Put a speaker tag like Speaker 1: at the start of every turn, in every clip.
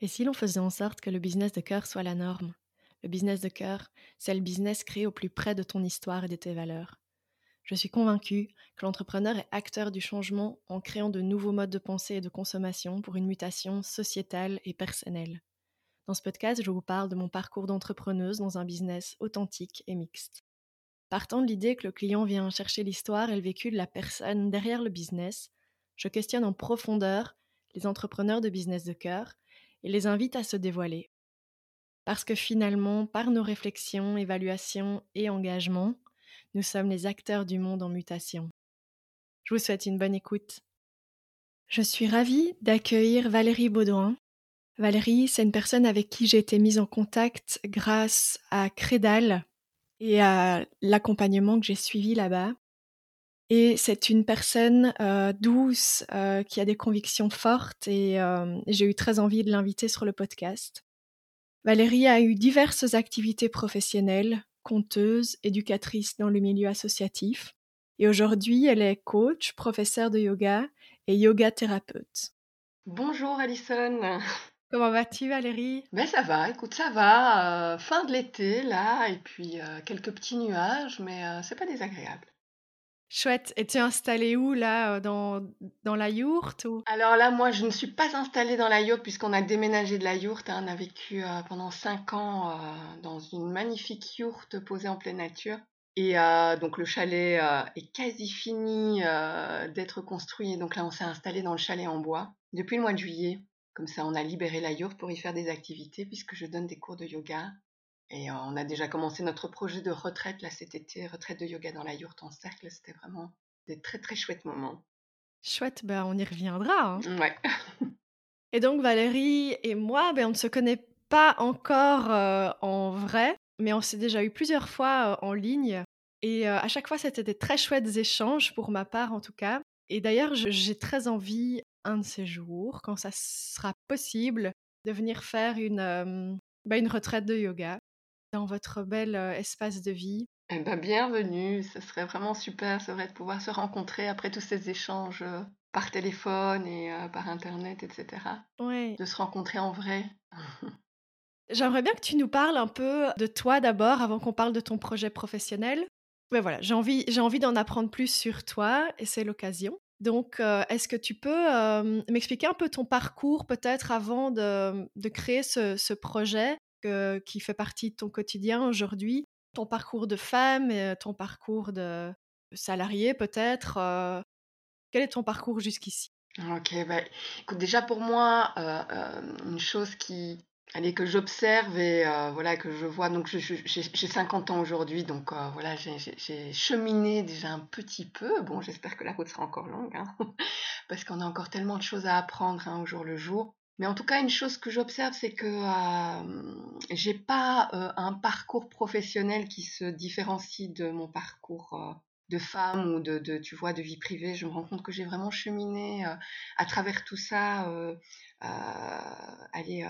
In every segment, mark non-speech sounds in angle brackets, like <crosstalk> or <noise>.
Speaker 1: Et si l'on faisait en sorte que le business de cœur soit la norme? Le business de cœur, c'est le business créé au plus près de ton histoire et de tes valeurs. Je suis convaincue que l'entrepreneur est acteur du changement en créant de nouveaux modes de pensée et de consommation pour une mutation sociétale et personnelle. Dans ce podcast, je vous parle de mon parcours d'entrepreneuse dans un business authentique et mixte. Partant de l'idée que le client vient chercher l'histoire et le vécu de la personne derrière le business, je questionne en profondeur les entrepreneurs de business de cœur et les invite à se dévoiler. Parce que finalement, par nos réflexions, évaluations et engagements, nous sommes les acteurs du monde en mutation. Je vous souhaite une bonne écoute. Je suis ravie d'accueillir Valérie Baudouin. Valérie, c'est une personne avec qui j'ai été mise en contact grâce à Crédal et à l'accompagnement que j'ai suivi là-bas. Et c'est une personne euh, douce euh, qui a des convictions fortes et euh, j'ai eu très envie de l'inviter sur le podcast. Valérie a eu diverses activités professionnelles, conteuse, éducatrice dans le milieu associatif. Et aujourd'hui, elle est coach, professeure de yoga et yoga thérapeute.
Speaker 2: Bonjour Alison. <laughs>
Speaker 1: Comment vas-tu Valérie?
Speaker 2: Ben ça va, écoute, ça va. fin de l'été là, et puis quelques petits nuages, mais c'est pas désagréable.
Speaker 1: Chouette. Et tu es installée où là euh, dans, dans la yourte ou...
Speaker 2: Alors là, moi, je ne suis pas installée dans la yourte puisqu'on a déménagé de la yourte. Hein. On a vécu euh, pendant cinq ans euh, dans une magnifique yourte posée en pleine nature. Et donc le chalet est quasi fini d'être construit. Et donc là, on s'est installé dans le chalet en bois depuis le mois de juillet. Comme ça, on a libéré la yourte pour y faire des activités puisque je donne des cours de yoga et on a déjà commencé notre projet de retraite là cet été, retraite de yoga dans la yourte en cercle. C'était vraiment des très très chouettes moments.
Speaker 1: Chouette, ben on y reviendra. Hein.
Speaker 2: Ouais. <laughs>
Speaker 1: et donc Valérie et moi, ben, on ne se connaît pas encore en vrai, mais on s'est déjà eu plusieurs fois en ligne. Et à chaque fois, c'était des très chouettes échanges pour ma part en tout cas. Et d'ailleurs, j'ai très envie, un de ces jours, quand ça sera possible, de venir faire une, ben, une retraite de yoga dans votre bel espace de vie?
Speaker 2: Eh ben, bienvenue, ce serait vraiment super, c'est vrai, de pouvoir se rencontrer après tous ces échanges par téléphone et par Internet, etc.
Speaker 1: Oui.
Speaker 2: De se rencontrer en vrai. <laughs>
Speaker 1: J'aimerais bien que tu nous parles un peu de toi d'abord, avant qu'on parle de ton projet professionnel. Mais voilà, j'ai envie, j'ai envie d'en apprendre plus sur toi et c'est l'occasion. Donc, est-ce que tu peux m'expliquer un peu ton parcours peut-être avant de, de créer ce, ce projet? Qui fait partie de ton quotidien aujourd'hui, ton parcours de femme, et ton parcours de salarié peut-être. quel est ton parcours jusqu'ici?
Speaker 2: Ok, bah, écoute, déjà pour moi, une chose qui, allez, que j'observe et voilà que je vois, donc j'ai 50 ans aujourd'hui, donc voilà, j'ai cheminé déjà un petit peu. Bon, j'espère que la route sera encore longue, hein, <laughs> parce qu'on a encore tellement de choses à apprendre hein, au jour le jour. Mais en tout cas, une chose que j'observe, c'est que euh, j'ai pas euh, un parcours professionnel qui se différencie de mon parcours euh, de femme ou de, tu vois, de vie privée. Je me rends compte que j'ai vraiment cheminé euh, à travers tout ça. allez,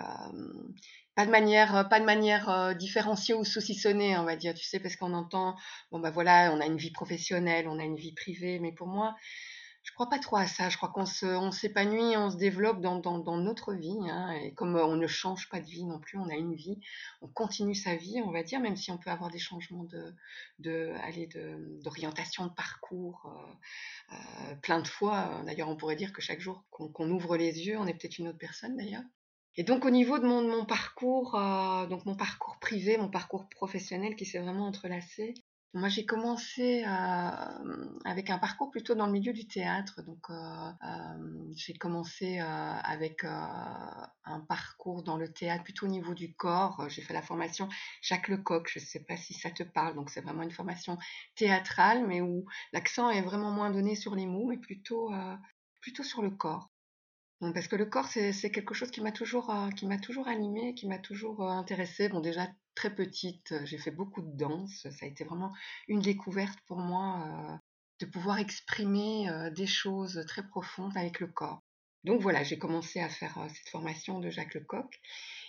Speaker 2: pas de manière, pas de manière différenciée ou saucissonnée, on va dire. Tu sais, parce qu'on entend, bon bah voilà, on a une vie professionnelle, on a une vie privée, mais pour moi je crois pas trop à ça. Je crois qu'on s'épanouit, on se développe dans, notre vie. Hein, et comme euh, on ne change pas de vie non plus, on a une vie, on continue sa vie, on va dire, même si on peut avoir des changements de, de, d'orientation de parcours euh, euh, plein de fois. D'ailleurs, on pourrait dire que chaque jour qu'on, ouvre les yeux, on est peut-être une autre personne d'ailleurs. Et donc au niveau de mon, parcours, donc mon parcours privé, mon parcours professionnel qui s'est vraiment entrelacé, moi, j'ai commencé euh, avec un parcours plutôt dans le milieu du théâtre. Donc, euh, euh, j'ai commencé avec un parcours dans le théâtre plutôt au niveau du corps. J'ai fait la formation Jacques Lecoq. Je ne sais pas si ça te parle. Donc, c'est vraiment une formation théâtrale, mais où l'accent est vraiment moins donné sur les mots, mais plutôt, plutôt sur le corps. Parce que le corps, c'est quelque chose qui m'a toujours, qui m'a toujours animé, qui m'a toujours intéressé. Bon, déjà très petite, j'ai fait beaucoup de danse. Ça a été vraiment une découverte pour moi euh, de pouvoir exprimer euh, des choses très profondes avec le corps. Donc voilà, j'ai commencé à faire euh, cette formation de Jacques Lecoq.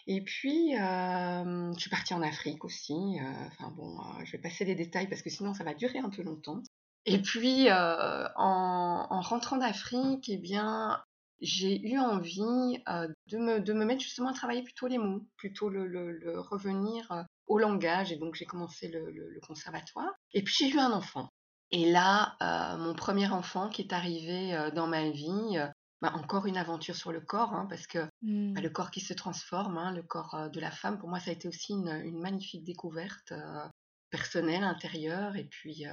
Speaker 2: Et puis, je suis partie en Afrique aussi. enfin bon, je vais passer les détails parce que sinon ça va durer un peu longtemps. Et puis, en, en, rentrant d'Afrique, eh bien, j'ai eu envie de, me, de me mettre justement à travailler plutôt les mots, plutôt le, le, revenir au langage. Et donc j'ai commencé le, le, conservatoire. Et puis j'ai eu un enfant. Et là, mon premier enfant qui est arrivé dans ma vie, bah, encore une aventure sur le corps, hein, parce que bah, mmh. le corps qui se transforme, hein, le corps de la femme, pour moi, ça a été aussi une, une magnifique découverte personnelle, intérieure, et puis,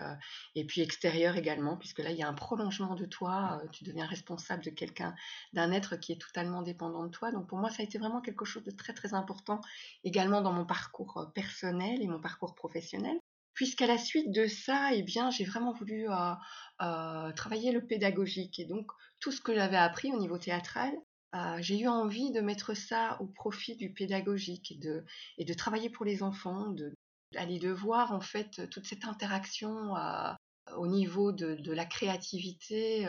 Speaker 2: et puis extérieure également, puisque là, il y a un prolongement de toi, tu deviens responsable de quelqu'un, d'un être qui est totalement dépendant de toi. Donc pour moi, ça a été vraiment quelque chose de très, très important, également dans mon parcours personnel et mon parcours professionnel puisqu'à la suite de ça, eh bien, j'ai vraiment voulu travailler le pédagogique. Et donc, tout ce que j'avais appris au niveau théâtral, j'ai eu envie de mettre ça au profit du pédagogique et de, et de travailler pour les enfants, d'aller de voir en fait toute cette interaction au niveau de, la créativité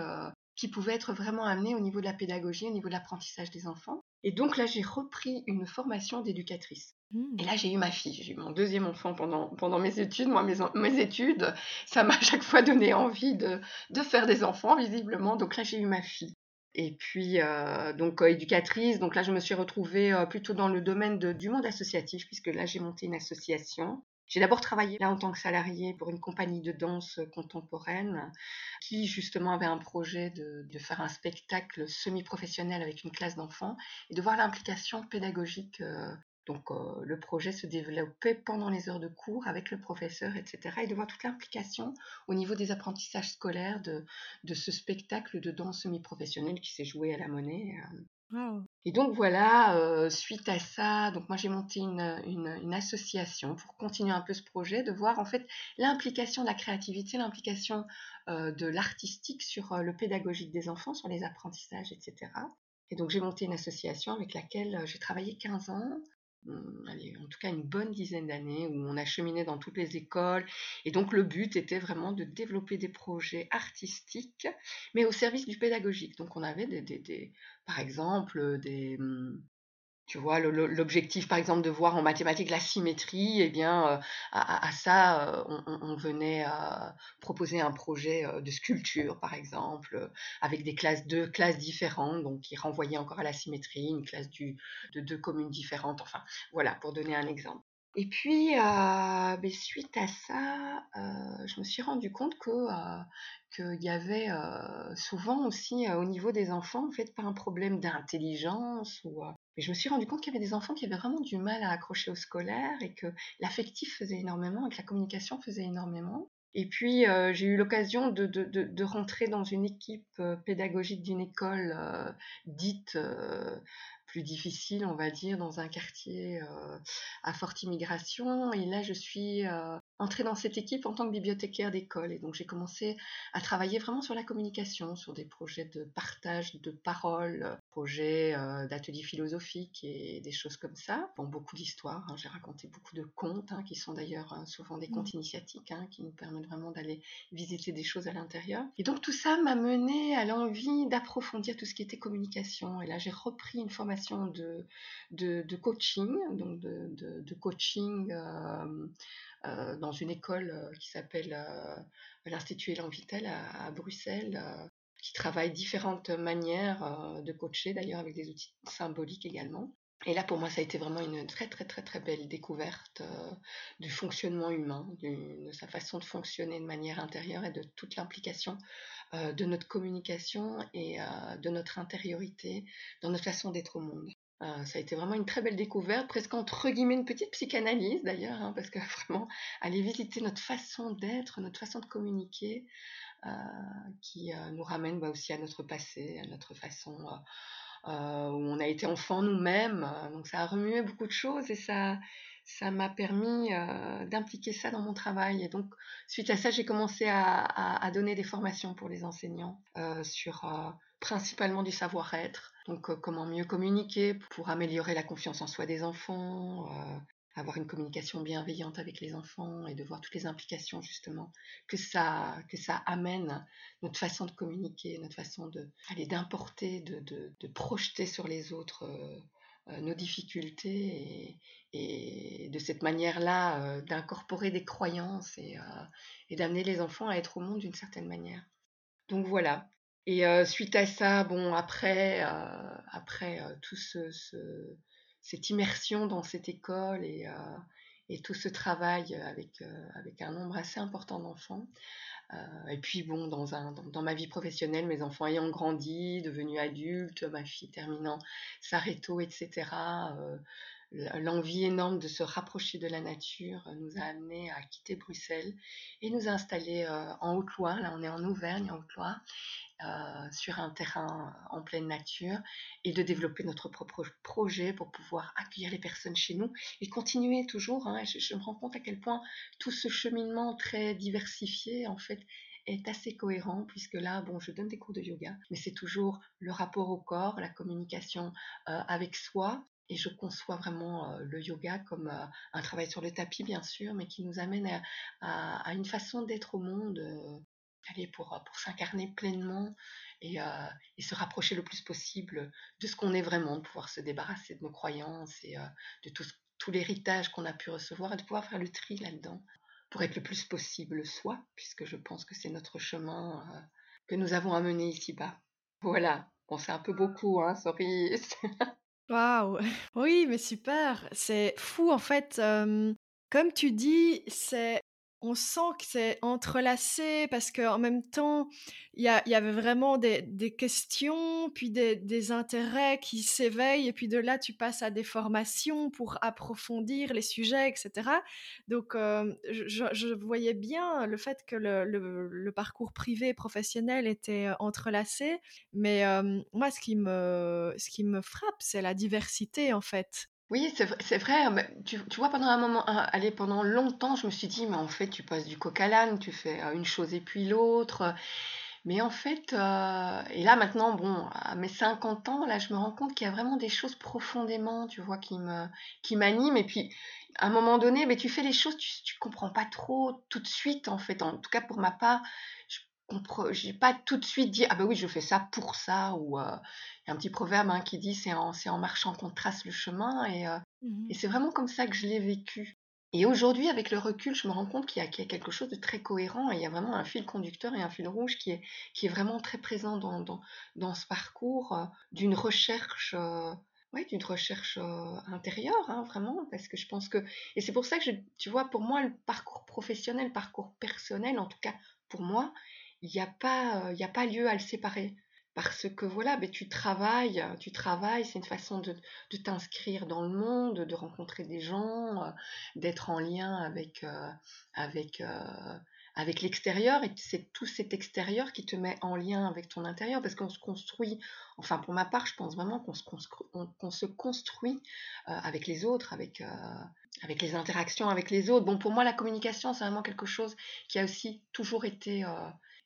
Speaker 2: qui pouvait être vraiment amenée au niveau de la pédagogie, au niveau de l'apprentissage des enfants. Et donc là, j'ai repris une formation d'éducatrice. Mmh. Et là, j'ai eu ma fille, j'ai eu mon deuxième enfant pendant, pendant mes études. Moi, mes, mes études, ça m'a à chaque fois donné envie de, de, faire des enfants, visiblement. Donc là, j'ai eu ma fille. Et puis, euh, donc, euh, éducatrice. Donc là, je me suis retrouvée euh, plutôt dans le domaine du monde associatif, puisque là, j'ai monté une association. J'ai d'abord travaillé là en tant que salariée pour une compagnie de danse contemporaine qui justement avait un projet de, de faire un spectacle semi-professionnel avec une classe d'enfants et de voir l'implication pédagogique donc euh, le projet se développait pendant les heures de cours avec le professeur, etc. Et de voir toute l'implication au niveau des apprentissages scolaires de, de ce spectacle de danse semi-professionnelle qui s'est joué à la monnaie. Euh. Et donc voilà, euh, suite à ça, donc moi j'ai monté une, une, association pour continuer un peu ce projet, de voir en fait l'implication de la créativité, l'implication de l'artistique sur le pédagogique des enfants, sur les apprentissages, etc. Et donc j'ai monté une association avec laquelle j'ai travaillé 15 ans, en tout cas une bonne dizaine d'années où on a cheminé dans toutes les écoles. Et donc le but était vraiment de développer des projets artistiques, mais au service du pédagogique. Donc on avait des, des par exemple des, hum, tu vois, l'objectif, par exemple, de voir en mathématiques la symétrie, eh bien, euh, à, ça, euh, on, venait proposer un projet euh, de sculpture, par exemple, avec des classes, deux classes différentes, donc qui renvoyaient encore à la symétrie, une classe du, de deux communes différentes, enfin, voilà, pour donner un exemple. Et puis, ben, suite à ça, je me suis rendu compte que qu'il y avait souvent aussi au niveau des enfants, en fait, pas un problème d'intelligence ou mais je me suis rendu compte qu'il y avait des enfants qui avaient vraiment du mal à accrocher au scolaire et que l'affectif faisait énormément et que la communication faisait énormément. Et puis, j'ai eu l'occasion de, de, de, rentrer dans une équipe pédagogique d'une école dite plus difficile, on va dire, dans un quartier à forte immigration. Et là, je suis entrée dans cette équipe en tant que bibliothécaire d'école. Et donc, j'ai commencé à travailler vraiment sur la communication, sur des projets de partage de paroles, projets d'ateliers philosophiques et des choses comme ça. Bon, beaucoup d'histoires. Hein. J'ai raconté beaucoup de contes, hein, qui sont d'ailleurs hein, souvent des contes mmh. initiatiques, qui nous permettent vraiment d'aller visiter des choses à l'intérieur. Et donc, tout ça m'a mené à l'envie d'approfondir tout ce qui était communication. Et là, j'ai repris une formation de, de, coaching, donc de, de, coaching euh, euh, dans une école euh, qui s'appelle l'Institut Elan Vitel à, Bruxelles qui travaille différentes manières de coacher, d'ailleurs avec des outils symboliques également. Et là, pour moi, ça a été vraiment une très, très, très, très belle découverte du fonctionnement humain, de sa façon de fonctionner de manière intérieure et de toute l'implication euh, de notre communication et euh, de notre intériorité dans notre façon d'être au monde. Euh, ça a été vraiment une très belle découverte, presque entre guillemets une petite psychanalyse d'ailleurs, hein, parce que <laughs> vraiment aller visiter notre façon d'être, notre façon de communiquer, qui nous ramène bah, aussi à notre passé, à notre façon où on a été enfant nous-mêmes. donc ça a remué beaucoup de choses et ça, ça m'a permis euh, d'impliquer ça dans mon travail. Et donc, suite à ça, j'ai commencé à, donner des formations pour les enseignants euh, sur euh, principalement du savoir-être. Donc, comment mieux communiquer pour améliorer la confiance en soi des enfants, avoir une communication bienveillante avec les enfants et de voir toutes les implications justement que ça, que ça amène notre façon de communiquer, notre façon de d'importer, de, de, projeter sur les autres euh, nos difficultés et, de cette manière-là euh, d'incorporer des croyances et, euh, et d'amener les enfants à être au monde d'une certaine manière. Donc voilà. Et suite à ça, bon, après, après tout ce, cette immersion dans cette école et, et tout ce travail avec, avec un nombre assez important d'enfants, et puis bon, dans, un, dans, ma vie professionnelle, mes enfants ayant grandi, devenus adultes, ma fille terminant sa réto, etc., l'envie énorme de se rapprocher de la nature nous a amené à quitter Bruxelles et nous installer en Haute-Loire. Là, on est en Auvergne, en Haute-Loire. Euh, sur un terrain en pleine nature et de développer notre propre projet pour pouvoir accueillir les personnes chez nous et continuer toujours. Hein, je, me rends compte à quel point tout ce cheminement très diversifié en fait est assez cohérent puisque là, bon, je donne des cours de yoga, mais c'est toujours le rapport au corps, la communication euh, avec soi. Et je conçois vraiment euh, le yoga comme un travail sur le tapis, bien sûr, mais qui nous amène à, une façon d'être au monde aller pour, euh, pour s'incarner pleinement et, euh, et, se rapprocher le plus possible de ce qu'on est vraiment, de pouvoir se débarrasser de nos croyances et euh, de tout, tout l'héritage qu'on a pu recevoir et de pouvoir faire le tri là-dedans pour être le plus possible soi, puisque je pense que c'est notre chemin que nous avons à mener ici-bas. Voilà, bon c'est un peu beaucoup, hein, sorry. <laughs>
Speaker 1: Waouh, <laughs> oui, mais super, c'est fou en fait. comme tu dis, c'est on sent que c'est entrelacé parce qu'en même temps, il y, avait vraiment des, questions, puis des, intérêts qui s'éveillent, et puis de là, tu passes à des formations pour approfondir les sujets, etc. Donc, je, voyais bien le fait que le, parcours privé et professionnel était entrelacé, mais moi, ce qui me, ce qui me frappe, c'est la diversité, en fait.
Speaker 2: Oui, c'est vrai, mais tu vois, pendant un moment, pendant longtemps, je me suis dit: «Mais en fait, tu passes du coq à l'âne, tu fais, une chose et puis l'autre», mais en fait, et là, maintenant, bon, à mes 50 ans, là, je me rends compte qu'il y a vraiment des choses profondément, tu vois, qui me qui m'animent et puis, à un moment donné, mais tu fais les choses, tu tu comprends pas trop tout de suite, en fait. En tout cas, pour ma part, j'ai pas tout de suite dit ah ben oui je fais ça pour ça ou euh, il y a un petit proverbe hein, qui dit c'est en, en marchant qu'on trace le chemin et, euh, mmh et c'est vraiment comme ça que je l'ai vécu. Et aujourd'hui avec le recul je me rends compte qu'il y, a quelque chose de très cohérent et il y a vraiment un fil conducteur et un fil rouge qui est, qui est vraiment très présent dans, dans, dans ce parcours euh, d'une recherche ouais, d'une recherche intérieure, hein, vraiment, parce que je pense que... Et c'est pour ça que, je, tu vois, pour moi, le parcours professionnel, le parcours personnel, en tout cas pour moi, il n'y a, pas, il a pas lieu à le séparer. Parce que voilà, ben, tu travailles, tu travailles, c'est une façon de, de t'inscrire dans le monde, de rencontrer des gens, d'être en lien avec, avec, avec l'extérieur. Et c'est tout cet extérieur qui te met en lien avec ton intérieur. Parce qu'on se construit, enfin pour ma part, je pense vraiment qu'on se construit, qu'on se construit avec les autres, avec, avec les interactions avec les autres. Bon, pour moi, la communication, c'est vraiment quelque chose qui a aussi toujours été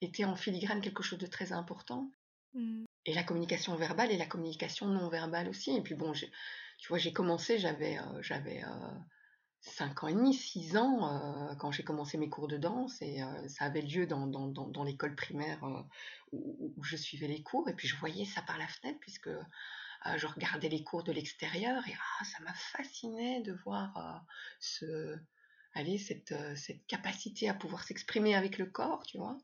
Speaker 2: était en filigrane quelque chose de très important. Mmh. Et la communication verbale et la communication non verbale aussi. Et puis bon, tu vois, j'ai commencé, j'avais euh, j'avais 5 euh, ans et demi, 6 ans euh, quand j'ai commencé mes cours de danse et ça avait lieu dans, dans, dans, l'école primaire où, où, je suivais les cours et puis je voyais ça par la fenêtre puisque je regardais les cours de l'extérieur et ah, ça m'a fasciné de voir ce, allez, cette, cette capacité à pouvoir s'exprimer avec le corps, tu vois.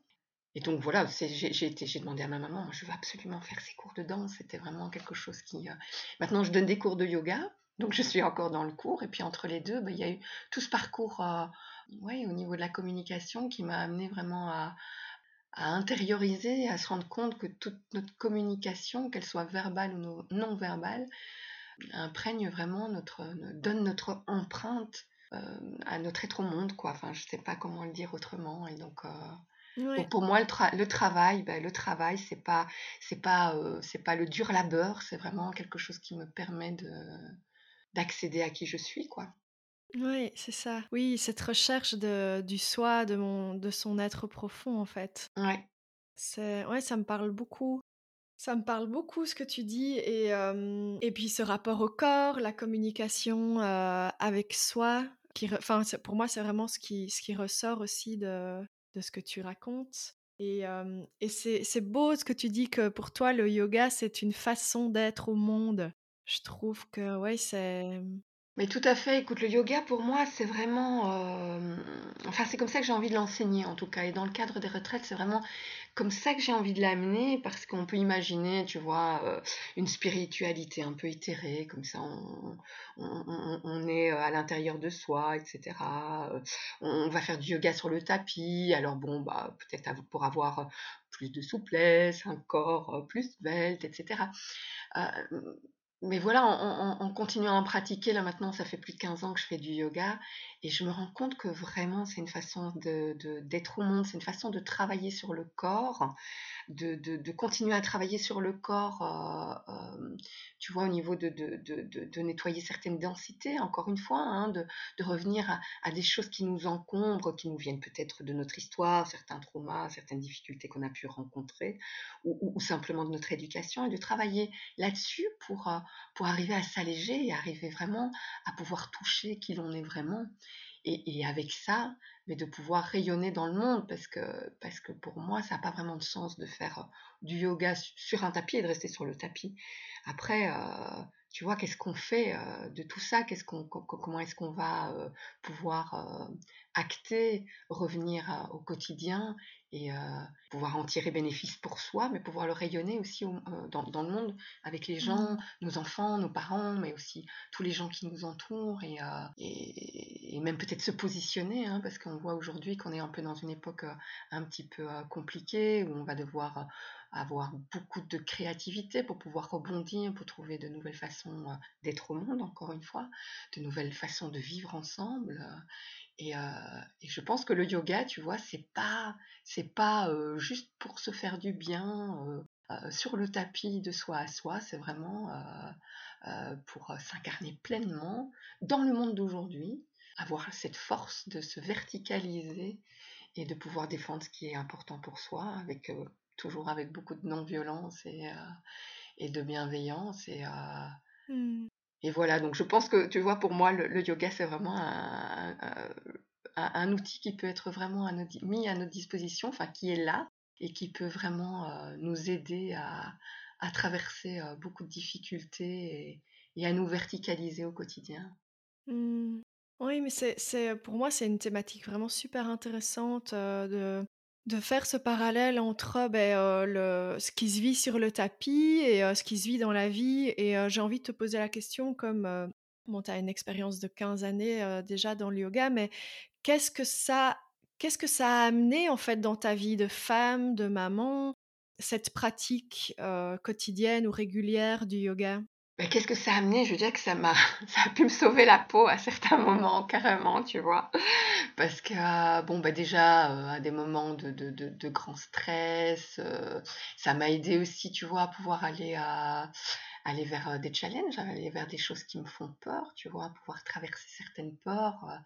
Speaker 2: Et donc voilà, j'ai demandé à ma maman, je veux absolument faire ces cours de danse. C'était vraiment quelque chose qui... Euh, maintenant, je donne des cours de yoga, donc je suis encore dans le cours. Et puis entre les deux, bah, il y a eu tout ce parcours euh, au niveau de la communication qui m'a amené vraiment à, à, intérioriser, à se rendre compte que toute notre communication, qu'elle soit verbale ou non verbale, imprègne vraiment notre... donne notre empreinte euh, à notre être au monde, quoi. Enfin, je sais pas comment le dire autrement. Et donc pour moi, le, travail, ben, le travail, c'est pas, c'est pas, euh, c'est pas le dur labeur, c'est vraiment quelque chose qui me permet de d'accéder à qui je suis, quoi.
Speaker 1: Oui, c'est ça. Oui, cette recherche de, du soi, de mon, de son être profond, en fait.
Speaker 2: Ouais.
Speaker 1: C'est, ouais, ça me parle beaucoup. Ça me parle beaucoup ce que tu dis et, et puis ce rapport au corps, la communication euh, avec soi. Qui, enfin, pour moi, c'est vraiment ce qui, ce qui ressort aussi de, de ce que tu racontes. Et, et c'est beau ce que tu dis que pour toi, le yoga, c'est une façon d'être au monde. Je trouve que, ouais, c'est.
Speaker 2: Mais tout à fait, écoute, le yoga pour moi, c'est vraiment, euh, enfin, c'est comme ça que j'ai envie de l'enseigner en tout cas. Et dans le cadre des retraites, c'est vraiment comme ça que j'ai envie de l'amener parce qu'on peut imaginer, tu vois, euh, une spiritualité un peu itérée, comme ça, on, est euh, à l'intérieur de soi, etc. On, va faire du yoga sur le tapis, alors bon, bah, peut-être pour avoir plus de souplesse, un corps plus svelte, etc mais voilà, en, continuant à pratiquer, là maintenant, ça fait plus de 15 ans que je fais du yoga, et je me rends compte que vraiment, c'est une façon de, d'être au monde, c'est une façon de travailler sur le corps, de, de, continuer à travailler sur le corps, euh, euh, tu vois, au niveau de, de, nettoyer certaines densités, encore une fois, hein, de, revenir à, des choses qui nous encombrent, qui nous viennent peut-être de notre histoire, certains traumas, certaines difficultés qu'on a pu rencontrer, ou, simplement de notre éducation, et de travailler là-dessus pour, euh, pour arriver à s'alléger et arriver vraiment à pouvoir toucher qui l'on est vraiment. Et, avec ça, mais de pouvoir rayonner dans le monde parce que, parce que pour moi, ça n'a pas vraiment de sens de faire euh, du yoga sur un tapis et de rester sur le tapis. Après, euh, tu vois, qu'est-ce qu'on fait euh, de tout ça? Qu'est-ce qu'on, Comment est-ce qu'on va pouvoir acter, revenir au quotidien et pouvoir en tirer bénéfice pour soi, mais pouvoir le rayonner aussi dans, dans, le monde avec les gens, mmh. nos enfants, nos parents, mais aussi tous les gens qui nous entourent et, et, et même peut-être se positionner, hein, parce qu'on voit aujourd'hui qu'on est un peu dans une époque un petit peu compliquée où on va devoir avoir beaucoup de créativité pour pouvoir rebondir, pour trouver de nouvelles façons d'être au monde, encore une fois, de nouvelles façons de vivre ensemble. Et, et, je pense que le yoga, tu vois, c'est pas, c'est pas juste pour se faire du bien sur le tapis de soi à soi, c'est vraiment pour s'incarner pleinement dans le monde d'aujourd'hui, avoir cette force de se verticaliser et de pouvoir défendre ce qui est important pour soi, avec toujours avec beaucoup de non-violence et, et de bienveillance et mmh. Et voilà, donc je pense que, tu vois, pour moi, le, yoga, c'est vraiment un, outil qui peut être vraiment mis à notre disposition, enfin, qui est là et qui peut vraiment euh, nous aider à, à traverser euh, beaucoup de difficultés et, à nous verticaliser au quotidien.
Speaker 1: Mmh. Oui, mais c'est, pour moi, c'est une thématique vraiment super intéressante euh, de, de faire ce parallèle entre ben, le, ce qui se vit sur le tapis et ce qui se vit dans la vie. Et j'ai envie de te poser la question comme, bon, tu as une expérience de 15 années déjà dans le yoga, mais qu'est-ce que ça, qu'est-ce que ça a amené en fait dans ta vie de femme, de maman, cette pratique quotidienne ou régulière du yoga?
Speaker 2: Qu'est-ce que ça a amené? Je veux dire que ça m'a, <laughs> ça a pu me sauver la peau à certains <laughs> moments, carrément, tu vois. Parce que, euh, bon, bah déjà, euh, à des moments de, de, de, de grand stress, euh, ça m'a aidé aussi, tu vois, à pouvoir aller à aller vers euh, des challenges, aller vers des choses qui me font peur, tu vois, pouvoir traverser certaines peurs. Euh,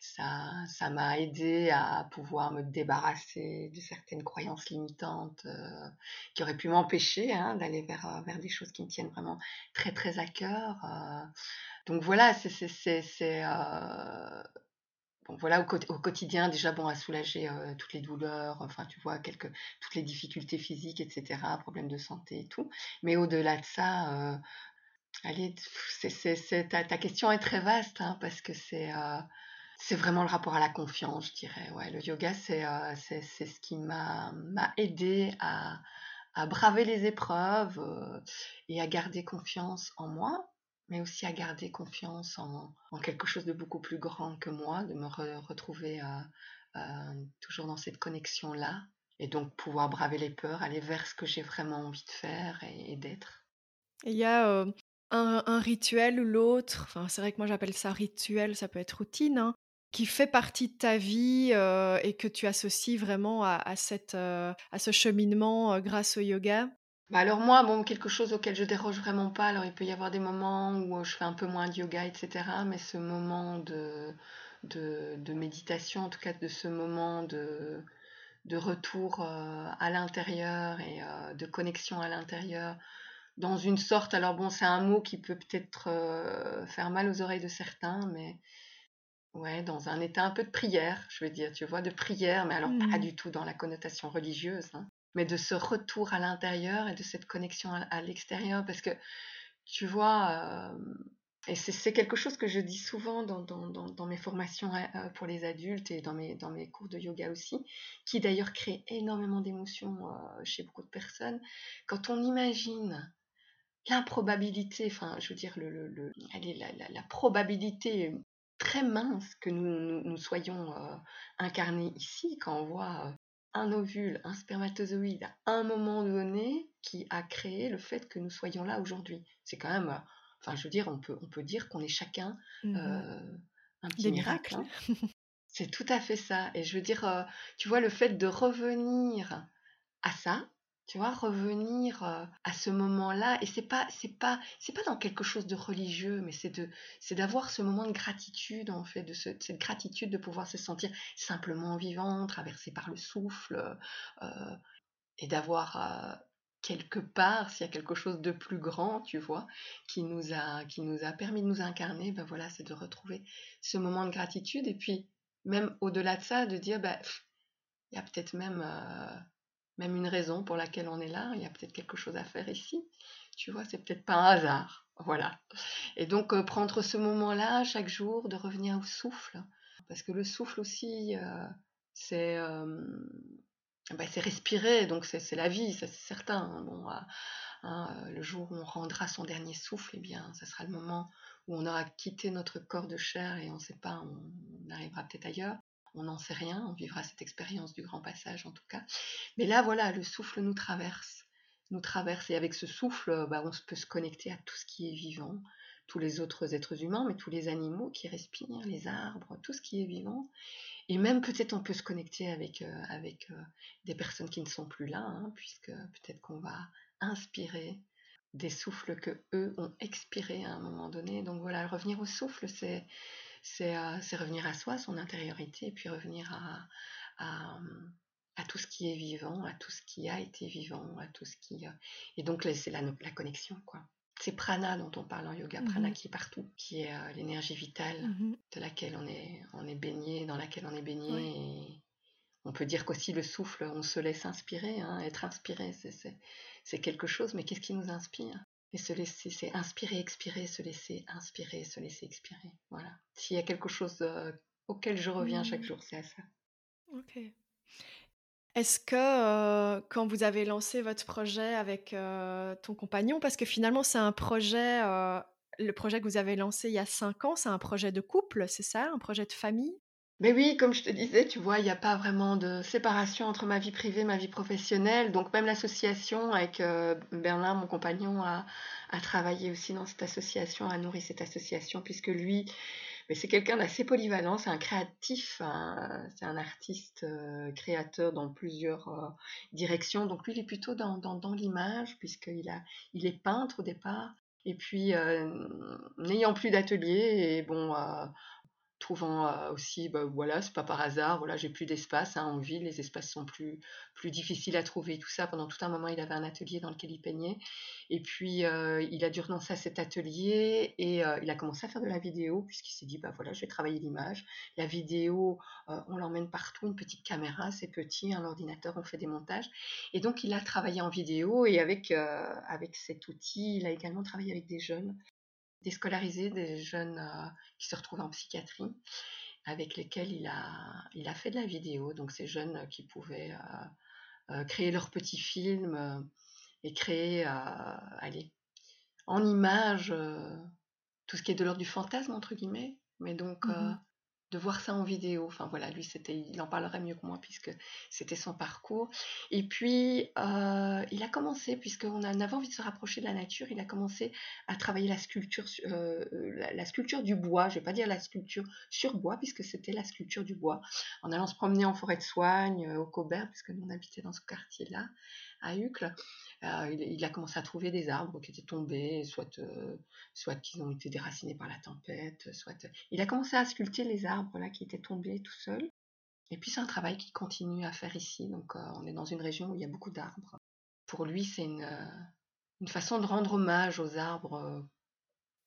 Speaker 2: ça, ça m'a aidé à pouvoir me débarrasser de certaines croyances limitantes euh, qui auraient pu m'empêcher hein, d'aller vers, vers des choses qui me tiennent vraiment très très à cœur. donc voilà, c'est voilà, au, quotidien, déjà, bon, à soulager euh, toutes les douleurs, enfin, tu vois, quelques, toutes les difficultés physiques, etc., problèmes de santé et tout. Mais au-delà de ça, euh, allez, ta, question est très vaste, hein, parce que c'est, euh, c'est vraiment le rapport à la confiance, je dirais. Ouais, le yoga, c'est, ce qui m'a, aidé à braver les épreuves et à garder confiance en moi mais aussi à garder confiance en, quelque chose de beaucoup plus grand que moi, de me retrouver euh, euh, toujours dans cette connexion-là, et donc pouvoir braver les peurs, aller vers ce que j'ai vraiment envie de faire et, d'être.
Speaker 1: Il y a euh, un, rituel ou l'autre, enfin, c'est vrai que moi j'appelle ça rituel, ça peut être routine, hein, qui fait partie de ta vie et que tu associes vraiment à, cette, à ce cheminement grâce au yoga?
Speaker 2: Bah, alors moi, bon, quelque chose auquel je déroge vraiment pas. Alors il peut y avoir des moments où euh, je fais un peu moins de yoga, etc. Mais ce moment de, de, méditation, en tout cas de ce moment de, de retour euh, à l'intérieur et euh, de connexion à l'intérieur, dans une sorte, alors bon, c'est un mot qui peut peut-être faire mal aux oreilles de certains, mais ouais, dans un état un peu de prière, je veux dire, tu vois, de prière, mais alors pas mmh. du tout dans la connotation religieuse. Hein mais de ce retour à l'intérieur et de cette connexion à, l'extérieur. Parce que, tu vois, Et c'est quelque chose que je dis souvent dans, mes formations euh, pour les adultes et dans mes, cours de yoga aussi, qui d'ailleurs crée énormément d'émotions euh, chez beaucoup de personnes. Quand on imagine l'improbabilité, enfin, je veux dire, le, le, le la, probabilité très mince que nous, nous, soyons euh, incarnés ici, quand on voit un ovule, un spermatozoïde à un moment donné qui a créé le fait que nous soyons là aujourd'hui. C'est quand même Enfin, je veux dire, on peut, on peut dire qu'on est chacun mmh euh, un petit miracle. Hein. <laughs> C'est tout à fait ça. Et je veux dire, euh, tu vois, le fait de revenir à ça, tu vois, revenir euh, à ce moment-là, et c'est pas, c'est pas, c'est pas dans quelque chose de religieux, mais c'est de, c'est d'avoir ce moment de gratitude en fait, de cette gratitude de pouvoir se sentir simplement vivant, traversé par le souffle, et d'avoir quelque part, s'il y a quelque chose de plus grand, tu vois, qui nous a, qui nous a permis de nous incarner, ben voilà, c'est de retrouver ce moment de gratitude. Et puis, même au-delà de ça, de dire, ben, il y a peut-être même, euh, même une raison pour laquelle on est là, il y a peut-être quelque chose à faire ici. Tu vois, c'est peut-être pas un hasard. Voilà. Et donc, euh, prendre ce moment-là chaque jour, de revenir au souffle. Parce que le souffle aussi, euh, c'est bah, c'est respirer, donc c'est la vie, ça c'est certain. Hein, le jour où on rendra son dernier souffle, eh bien, ça sera le moment où on aura quitté notre corps de chair et on ne sait pas, on, arrivera peut-être ailleurs. On n'en sait rien, on vivra cette expérience du grand passage en tout cas. Mais là, voilà, le souffle nous traverse, nous traverse, et avec ce souffle, bah, on peut se connecter à tout ce qui est vivant, tous les autres êtres humains, mais tous les animaux qui respirent, les arbres, tout ce qui est vivant. Et même peut-être on peut se connecter avec, euh, avec euh, des personnes qui ne sont plus là, hein, puisque peut-être qu'on va inspirer des souffles que eux ont expirés à un moment donné. Donc voilà, revenir au souffle, c'est c'est euh, revenir à soi, son intériorité, et puis revenir à, à, à, tout ce qui est vivant, à tout ce qui a été vivant, à tout ce qui... Et donc c'est la, la connexion, quoi. C'est prana dont on parle en yoga, prana mmh qui est partout, qui est euh, l'énergie vitale mmh de laquelle on est, on est baigné, dans laquelle on est baigné. Et on peut dire qu'aussi le souffle, on se laisse inspirer, hein, être inspiré, c'est quelque chose, mais qu'est-ce qui nous inspire? Et se laisser, c'est inspirer, expirer, se laisser inspirer, se laisser expirer. Voilà. S'il y a quelque chose euh, auquel je reviens chaque mmh. jour, c'est à ça.
Speaker 1: Ok. Est-ce que euh, quand vous avez lancé votre projet avec euh, ton compagnon, parce que finalement c'est un projet, le projet que vous avez lancé il y a cinq ans, c'est un projet de couple, c'est ça, un projet de famille?
Speaker 2: Mais oui, comme je te disais, tu vois, il n'y a pas vraiment de séparation entre ma vie privée et ma vie professionnelle. Donc même l'association avec Bernard, mon compagnon, a, travaillé aussi dans cette association, a nourri cette association, puisque lui, mais c'est quelqu'un d'assez polyvalent, c'est un créatif, c'est un artiste euh, créateur dans plusieurs euh, directions. Donc lui, il est plutôt dans, l'image, puisqu'il a, est peintre au départ. Et puis, euh, n'ayant plus d'atelier, et bon, trouvant euh, aussi, bah, voilà, c'est pas par hasard, voilà, j'ai plus d'espace hein, en ville, les espaces sont plus, plus difficiles à trouver, tout ça. Pendant tout un moment, il avait un atelier dans lequel il peignait. Et puis, euh, il a dû renoncer à cet atelier et euh, il a commencé à faire de la vidéo, puisqu'il s'est dit, bah voilà, je vais travailler l'image. La vidéo, on l'emmène partout, une petite caméra, c'est petit, un ordinateur, on fait des montages. Et donc, il a travaillé en vidéo et avec, avec cet outil, il a également travaillé avec des jeunes déscolariser des jeunes euh, qui se retrouvent en psychiatrie, avec lesquels il a, il a fait de la vidéo. Donc ces jeunes qui pouvaient euh, euh, créer leurs petits films et créer, allez, en images, tout ce qui est de l'ordre du fantasme, entre guillemets. Mais donc, mmh de voir ça en vidéo. Enfin voilà, lui, c'était, il en parlerait mieux que moi puisque c'était son parcours. Et puis, euh, il a commencé, puisqu'on avait envie de se rapprocher de la nature, il a commencé à travailler la sculpture, euh, la, sculpture du bois. Je vais pas dire la sculpture sur bois, puisque c'était la sculpture du bois, en allant se promener en forêt de soigne, euh, au Cobert, puisque nous on habitait dans ce quartier-là, à Uccle. Euh, il, a commencé à trouver des arbres qui étaient tombés, soit, euh, soit qu'ils ont été déracinés par la tempête, soit. Il a commencé à sculpter les arbres là qui étaient tombés tout seuls. Et puis c'est un travail qu'il continue à faire ici. Donc euh, on est dans une région où il y a beaucoup d'arbres. Pour lui, c'est une, une, façon de rendre hommage aux arbres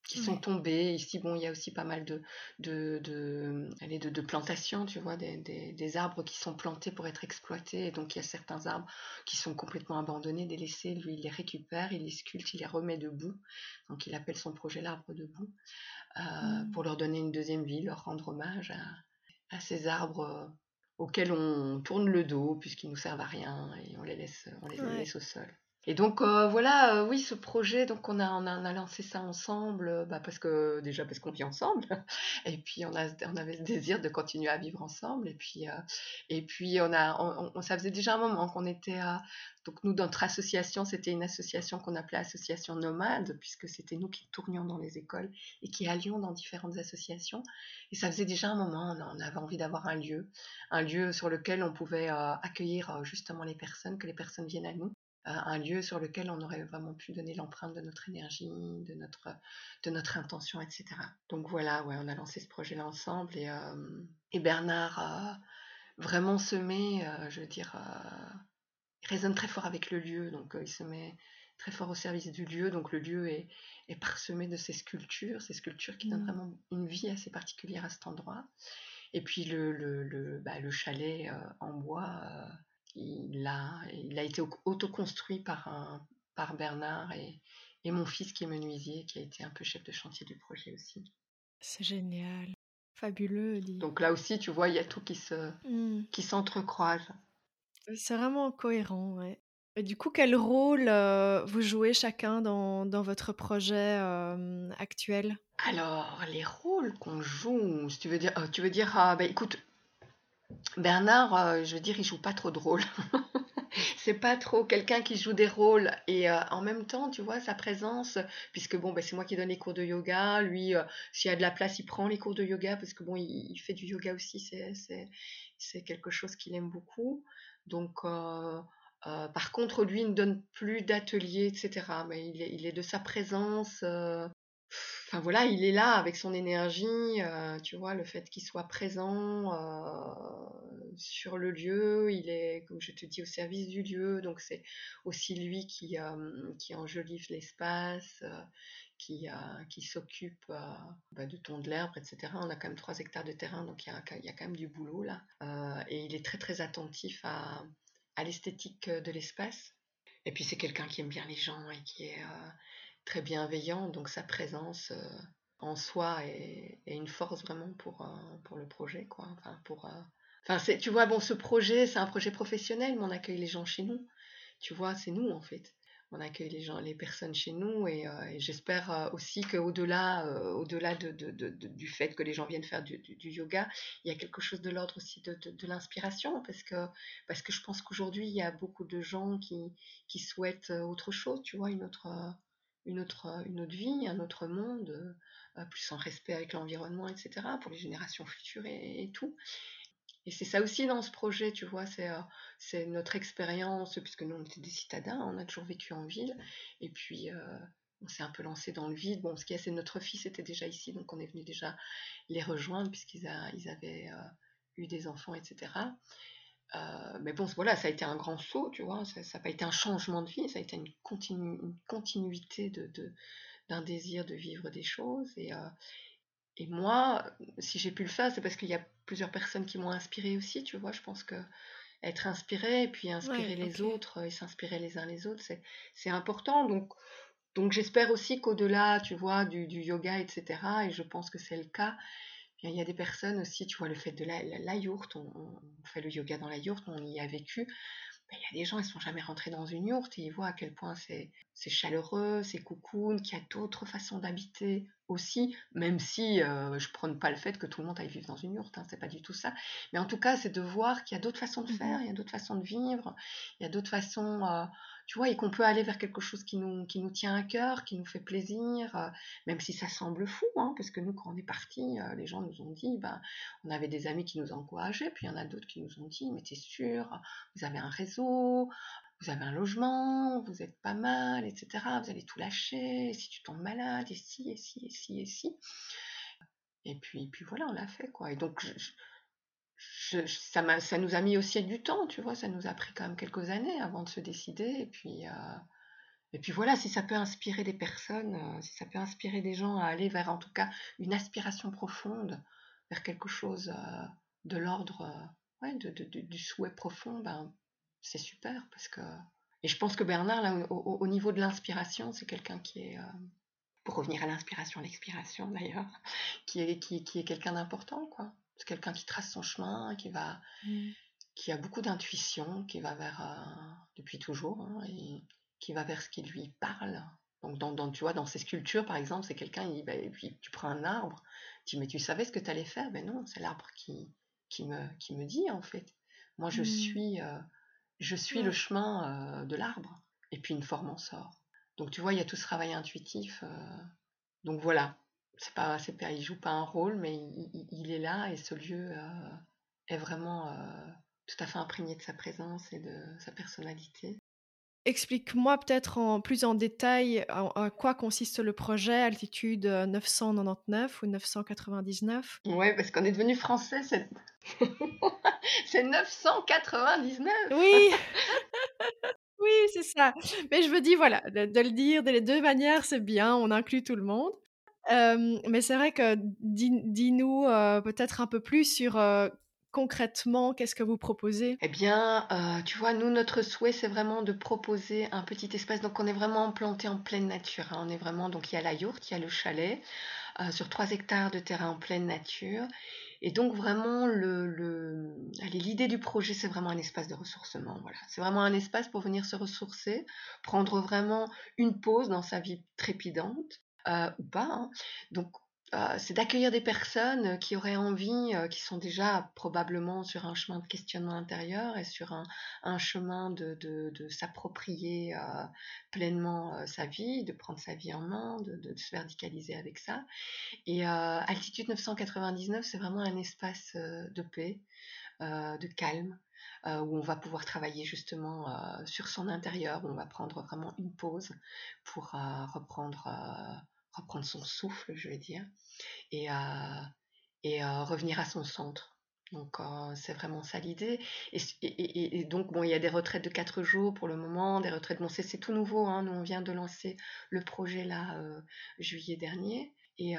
Speaker 2: qui sont tombés. Ici, bon, il y a aussi pas mal de, de, de, de, de plantations, tu vois, des, des, des, arbres qui sont plantés pour être exploités. Et donc, il y a certains arbres qui sont complètement abandonnés, délaissés. Lui, il les récupère, il les sculpte, il les remet debout. Donc, il appelle son projet l'arbre debout, euh, mmh. pour leur donner une deuxième vie, leur rendre hommage à, à ces arbres euh, auxquels on tourne le dos, puisqu'ils nous servent à rien, et on les laisse, on les laisse au sol. Et donc euh, voilà, euh, oui, ce projet, donc on a, on a, lancé ça ensemble, euh, bah, parce que déjà parce qu'on vit ensemble, <laughs> et puis on, a, on avait le désir de continuer à vivre ensemble, et puis, et puis on a, on, ça faisait déjà un moment qu'on était à, donc nous, notre association, c'était une association qu'on appelait Association Nomade, puisque c'était nous qui tournions dans les écoles et qui allions dans différentes associations. Et ça faisait déjà un moment, on avait envie d'avoir un lieu, un lieu sur lequel on pouvait accueillir justement les personnes, que les personnes viennent à nous un lieu sur lequel on aurait vraiment pu donner l'empreinte de notre énergie, de notre, de notre intention, etc. Donc voilà, ouais, on a lancé ce projet-là ensemble et, euh, et, Bernard a vraiment semé, euh, je veux dire, euh, il résonne très fort avec le lieu, donc il se met très fort au service du lieu, donc le lieu est, est parsemé de ces sculptures, ces sculptures qui donnent mmh. vraiment une vie assez particulière à cet endroit. Et puis le, le, le, bah, le chalet en bois il a, il a été autoconstruit par, un, par Bernard et, et mon fils qui est menuisier, qui a été un peu chef de chantier du projet aussi.
Speaker 1: C'est génial. Fabuleux.
Speaker 2: Donc là aussi, tu vois, il y a tout qui se qui s'entrecroise.
Speaker 1: C'est vraiment cohérent, ouais. Et du coup, quel rôle euh, vous jouez chacun dans, dans votre projet euh, actuel?
Speaker 2: Alors, les rôles qu'on joue, si tu veux dire, euh, tu veux dire, ah, bah, écoute, Bernard, euh, je veux dire, il joue pas trop de rôles. <laughs> c'est pas trop quelqu'un qui joue des rôles et euh, en même temps, tu vois, sa présence, puisque bon, ben, c'est moi qui donne les cours de yoga. Lui, euh, s'il y a de la place, il prend les cours de yoga parce que bon, il, fait du yoga aussi. C'est quelque chose qu'il aime beaucoup. Donc, par contre, lui, il ne donne plus d'ateliers, etc. Mais il est, de sa présence enfin voilà, il est là avec son énergie, euh, tu vois, le fait qu'il soit présent euh, sur le lieu, il est, comme je te dis, au service du lieu, donc c'est aussi lui qui, euh, enjolive l'espace, qui, qui s'occupe bah, de ton de l'herbe, etc. On a quand même 3 hectares de terrain, donc il y a, a quand même du boulot là. et il est très très attentif à l'esthétique de l'espace. Et puis c'est quelqu'un qui aime bien les gens et qui est très bienveillant, donc sa présence euh, en soi est, une force vraiment pour, euh, pour le projet, quoi. Enfin, pour, euh, enfin c'est, tu vois, bon, ce projet, c'est un projet professionnel, mais on accueille les gens chez nous. Tu vois, c'est nous, en fait. On accueille les gens, les personnes chez nous, et, j'espère aussi qu'au-delà, au-delà de, du fait que les gens viennent faire du, du, yoga, il y a quelque chose de l'ordre aussi de, l'inspiration, parce que, parce que je pense qu'aujourd'hui, il y a beaucoup de gens qui, qui souhaitent autre chose, tu vois, une autre une autre, une autre vie, un autre monde, euh, plus en respect avec l'environnement, etc., pour les générations futures et, tout. Et c'est ça aussi dans ce projet, tu vois, c'est euh, c'est notre expérience, puisque nous on était des citadins, on a toujours vécu en ville, et puis euh, on s'est un peu lancé dans le vide. Bon, ce qui est, c'est notre fils était déjà ici, donc on est venu déjà les rejoindre, puisqu'ils ils avaient eu des enfants, etc. Euh, mais bon, voilà, ça a été un grand saut, tu vois, ça n'a pas été un changement de vie, ça a été une, continuité de, d'un désir de vivre des choses. Et, euh, et moi, si j'ai pu le faire, c'est parce qu'il y a plusieurs personnes qui m'ont inspiré aussi, tu vois, je pense que être inspiré et puis inspirer les autres et s'inspirer les uns les autres, c'est, c'est important. Donc, donc j'espère aussi qu'au-delà, tu vois, du, du yoga, etc., et je pense que c'est le cas, il y a des personnes aussi, tu vois, le fait de la, la, yourte, on, fait le yoga dans la yourte, on y a vécu. Ben, il y a des gens, ils sont jamais rentrés dans une yourte et ils voient à quel point c'est chaleureux, c'est cocoon, qu'il y a d'autres façons d'habiter aussi, même si euh, je prône pas le fait que tout le monde aille vivre dans une yourte, hein, c'est pas du tout ça. Mais en tout cas, c'est de voir qu'il y a d'autres façons de mmh faire, il y a d'autres façons de vivre, il y a d'autres façons, euh, tu vois, et qu'on peut aller vers quelque chose qui nous, tient à cœur, qui nous fait plaisir, euh, même si ça semble fou, hein, parce que nous, quand on est parti, euh, les gens nous ont dit, ben, on avait des amis qui nous encourageaient, puis il y en a d'autres qui nous ont dit, mais t'es sûr, vous avez un réseau, vous avez un logement, vous êtes pas mal, etc. Vous allez tout lâcher, si tu tombes malade, et si, et si, et si, et si. Et puis, puis voilà, on l'a fait, quoi. Et donc, je, ça, nous a mis aussi du temps, tu vois, ça nous a pris quand même quelques années avant de se décider, et puis, euh, voilà, si ça peut inspirer des personnes, euh, si ça peut inspirer des gens à aller vers en tout cas une aspiration profonde, vers quelque chose euh, de l'ordre de, du souhait profond, ben, c'est super parce que. Et je pense que Bernard, là, au, au niveau de l'inspiration, c'est quelqu'un qui est. pour revenir à l'inspiration, l'expiration d'ailleurs, <laughs> qui est, qui est quelqu'un d'important, quoi. C'est quelqu'un qui trace son chemin, qui va. Mmh. qui a beaucoup d'intuition, qui va vers. depuis toujours, hein, et qui va vers ce qui lui parle. Donc, dans, tu vois, dans ces sculptures, par exemple, c'est quelqu'un, il bah, et puis tu prends un arbre, tu dis, mais tu savais ce que tu allais faire? Ben non, c'est l'arbre qui, qui, me, qui me dit, en fait. Moi, je mmh. suis, euh, je suis le chemin euh, de l'arbre, et puis une forme en sort. Donc, tu vois, il y a tout ce travail intuitif. Euh. donc, voilà. C'est pas, c'est pas, il joue pas un rôle, mais il, il est là, et ce lieu est vraiment tout à fait imprégné de sa présence et de sa personnalité.
Speaker 1: Explique-moi peut-être en plus en détail à, quoi consiste le projet Altitude 999 ou 999
Speaker 2: Ouais, parce qu'on est devenu français, c'est, <laughs> c'est 999
Speaker 1: Oui Oui, c'est ça. Mais je me dis, voilà, de, le dire de les deux manières, c'est bien, on inclut tout le monde. Mais c'est vrai que dis-nous euh, peut-être un peu plus sur euh, concrètement, qu'est-ce que vous proposez?
Speaker 2: Eh bien, euh, tu vois, nous, notre souhait, c'est vraiment de proposer un petit espace. Donc, on est vraiment planté en pleine nature. Hein. On est vraiment, donc, il y a la yourte, il y a le chalet, euh, sur 3 hectares de terrain en pleine nature. Et donc, vraiment, le, l'idée du projet, c'est vraiment un espace de ressourcement. Voilà. C'est vraiment un espace pour venir se ressourcer, prendre vraiment une pause dans sa vie trépidante. Euh, ou pas. Hein. Donc, euh, c'est d'accueillir des personnes qui auraient envie, euh, qui sont déjà probablement sur un chemin de questionnement intérieur et sur un, chemin de, s'approprier euh, pleinement sa vie, de prendre sa vie en main, de, se verticaliser avec ça. Et Altitude 999, c'est vraiment un espace de paix, de calme, où on va pouvoir travailler justement sur son intérieur, où on va prendre vraiment une pause pour reprendre reprendre son souffle, je vais dire, et, et revenir à son centre. Donc c'est vraiment ça l'idée. Et, donc bon, il y a des retraites de 4 jours pour le moment, des retraites, bon c'est tout nouveau, hein. nous on vient de lancer le projet là juillet dernier. Et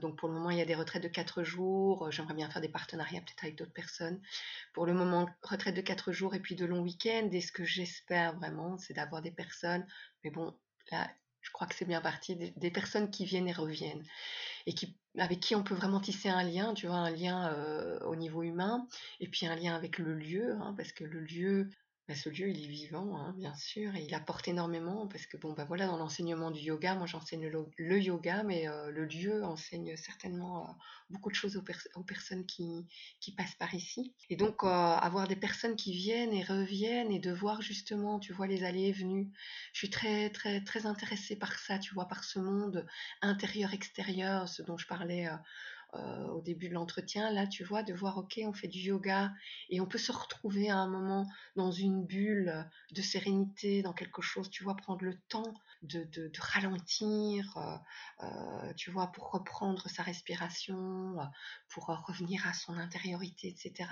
Speaker 2: donc pour le moment il y a des retraites de 4 jours, j'aimerais bien faire des partenariats peut-être avec d'autres personnes. Pour le moment retraite de 4 jours et puis de longs week-ends. Et ce que j'espère vraiment c'est d'avoir des personnes, mais bon là crois que c'est bien parti, des, personnes qui viennent et reviennent, et qui, avec qui on peut vraiment tisser un lien, tu vois, un lien euh, au niveau humain, et puis un lien avec le lieu, hein, parce que le lieu, bah, ce lieu, il est vivant, hein, bien sûr, et il apporte énormément, parce que, bon, bah voilà, dans l'enseignement du yoga, moi j'enseigne le, yoga, mais euh, le lieu enseigne certainement euh, beaucoup de choses aux, personnes qui, passent par ici. Et donc, euh, avoir des personnes qui viennent et reviennent, et de voir justement, tu vois, les allées et venues. Je suis très, très, très intéressée par ça, tu vois, par ce monde intérieur-extérieur, ce dont je parlais euh, au début de l'entretien, là, tu vois, de voir, ok, on fait du yoga et on peut se retrouver à un moment dans une bulle de sérénité, dans quelque chose, tu vois, prendre le temps de, de, ralentir, euh, euh, tu vois, pour reprendre sa respiration, pour revenir à son intériorité, etc.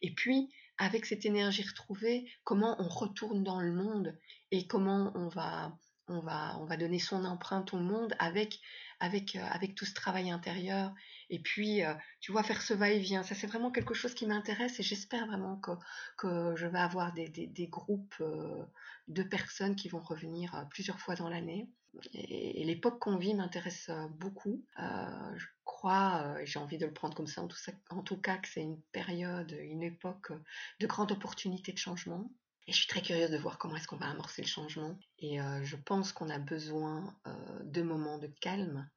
Speaker 2: Et puis, avec cette énergie retrouvée, comment on retourne dans le monde et comment on va, on va, on va donner son empreinte au monde avec avec, avec tout ce travail intérieur et puis, euh, tu vois, faire ce va-et-vient, ça c'est vraiment quelque chose qui m'intéresse et j'espère vraiment que, que je vais avoir des, des, groupes euh, de personnes qui vont revenir euh, plusieurs fois dans l'année. Et, l'époque qu'on vit m'intéresse beaucoup. je crois, j'ai envie de le prendre comme ça en tout, en tout cas, que c'est une période, une époque de grande opportunité de changement. Et je suis très curieuse de voir comment est-ce qu'on va amorcer le changement. Et je pense qu'on a besoin de moments de calme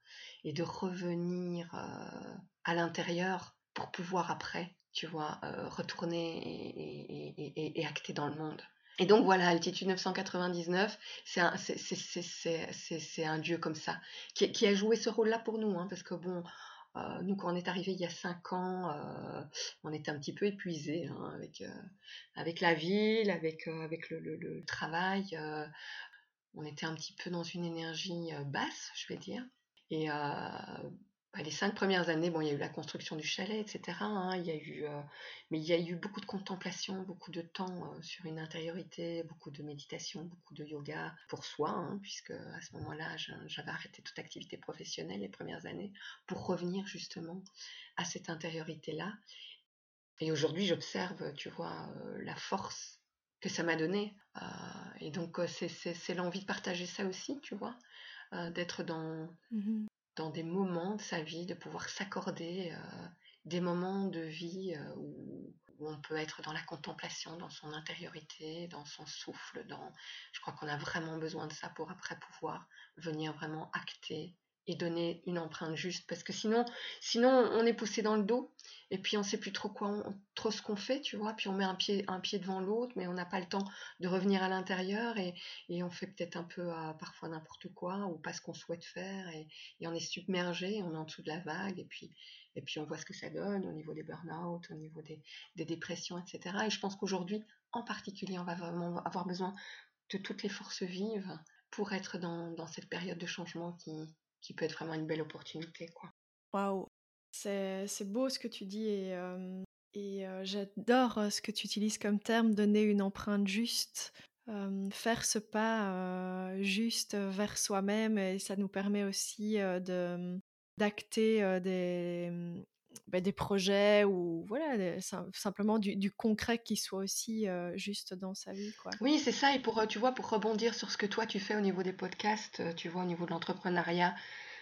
Speaker 2: et de revenir euh, à l'intérieur pour pouvoir après, tu vois, euh, retourner et, acter dans le monde. Et donc voilà, Altitude 999, c'est un, dieu comme ça, qui, a joué ce rôle-là pour nous, hein, parce que bon, euh, nous quand on est arrivé il y a cinq ans, on était un petit peu épuisés hein, avec, avec la ville, avec, avec le, le travail, on était un petit peu dans une énergie basse, je vais dire. Euh, les cinq premières années, bon, il y a eu la construction du chalet, etc. Hein, il y a eu, euh, mais il y a eu beaucoup de contemplation, beaucoup de temps euh, sur une intériorité, beaucoup de méditation, beaucoup de yoga pour soi, hein, puisque à ce moment-là, j'avais arrêté toute activité professionnelle les premières années pour revenir justement à cette intériorité-là. Et aujourd'hui, j'observe, tu vois, euh, la force que ça m'a donné. et donc, c'est l'envie de partager ça aussi, tu vois, d'être dans, mmh dans des moments de sa vie, de pouvoir s'accorder euh, des moments de vie euh, où, où, on peut être dans la contemplation, dans son intériorité, dans son souffle. Dans... Je crois qu'on a vraiment besoin de ça pour après pouvoir venir vraiment acter et donner une empreinte juste. Parce que sinon sinon on est poussé dans le dos et puis on sait plus trop quoi trop ce qu'on fait tu vois. Puis on met un pied un pied devant l'autre mais on n'a pas le temps de revenir à l'intérieur et, et, on fait peut-être un peu euh, parfois n'importe quoi ou pas ce qu'on souhaite faire et, et, on est submergé on est en dessous de la vague et puis et puis on voit ce que ça donne au niveau des burn-out au niveau des, des dépressions etc et je pense qu'aujourd'hui en particulier on va vraiment avoir besoin de toutes les forces vives pour être dans, dans cette période de changement qui, qui peut être vraiment une belle opportunité.
Speaker 1: Waouh, c'est, beau ce que tu dis et, et j'adore ce que tu utilises comme terme, donner une empreinte juste. faire ce pas juste vers soi-même et ça nous permet aussi de d'acter des, bah, des projets ou voilà simplement du, concret qui soit aussi juste dans sa vie quoi.
Speaker 2: Oui c'est ça et pour tu vois pour rebondir sur ce que toi tu fais au niveau des podcasts tu vois au niveau de l'entrepreneuriat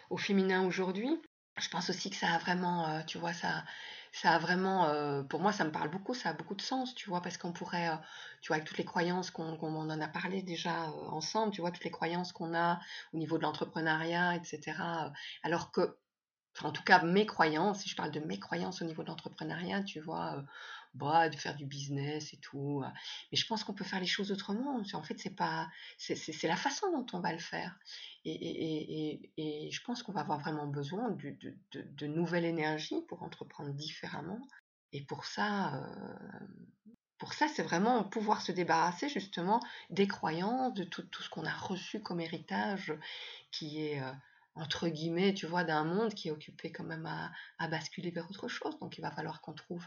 Speaker 2: au féminin aujourd'hui je pense aussi que ça a vraiment tu vois ça ça a vraiment pour moi ça me parle beaucoup ça a beaucoup de sens tu vois parce qu'on pourrait tu vois avec toutes les croyances qu'on en a parlé déjà ensemble tu vois toutes les croyances qu'on a au niveau de l'entrepreneuriat etc alors que en tout cas mes croyances, si je parle de mes croyances au niveau de l'entrepreneuriat, tu vois, euh, bah, de faire du business et tout. Euh, mais je pense qu'on peut faire les choses autrement. En fait, c'est pas, c'est la façon dont on va le faire. Et, et, et, et je pense qu'on va avoir vraiment besoin de, de, de, de pour entreprendre différemment. Et pour ça, euh, pour ça, c'est vraiment pouvoir se débarrasser justement des croyances, de tout, tout ce qu'on a reçu comme héritage, qui est entre guillemets, tu vois, d'un monde qui est occupé quand même à, basculer vers autre chose. Donc il va falloir qu'on trouve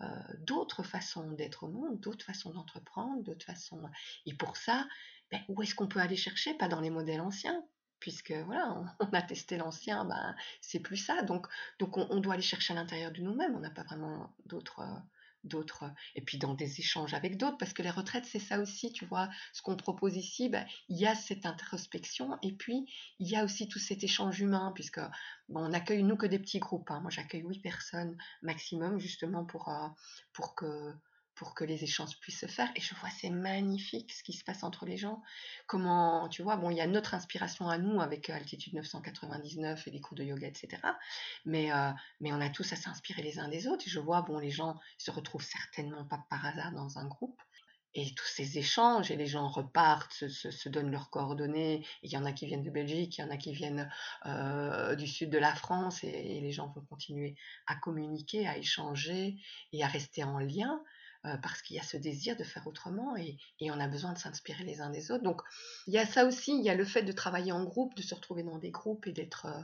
Speaker 2: euh, d'autres façons d'être au monde, d'autres façons d'entreprendre, d'autres façons. Et pour ça, ben, où est-ce qu'on peut aller chercher? Pas dans les modèles anciens, puisque voilà, <laughs> on, a testé l'ancien, ben c'est plus ça. Donc, donc on, doit aller chercher à l'intérieur de nous-mêmes. On n'a pas vraiment d'autres. Euh, d'autres, et puis dans des échanges avec d'autres, parce que les retraites, c'est ça aussi, tu vois, ce qu'on propose ici, ben, il y a cette introspection, et puis il y a aussi tout cet échange humain, puisque on n'accueille nous que des petits groupes, hein. moi j'accueille huit personnes maximum, justement pour, euh, pour que pour que les échanges puissent se faire. Et je vois, c'est magnifique ce qui se passe entre les gens. Comment, tu vois, bon, il y a notre inspiration à nous avec euh, Altitude 999 et les cours de yoga, etc. Mais, euh, mais on a tous à s'inspirer les uns des autres. Et je vois, bon, les gens se retrouvent certainement pas par hasard dans un groupe. Et tous ces échanges, et les gens repartent, se, donnent leurs coordonnées. Il y en a qui viennent de Belgique, il y en a qui viennent euh, du sud de la France, et, et les gens vont continuer à communiquer, à échanger et à rester en lien. Euh, parce qu'il y a ce désir de faire autrement et, on a besoin de s'inspirer les uns des autres. Donc il y a ça aussi, il y a le fait de travailler en groupe, de se retrouver dans des groupes et d'être euh,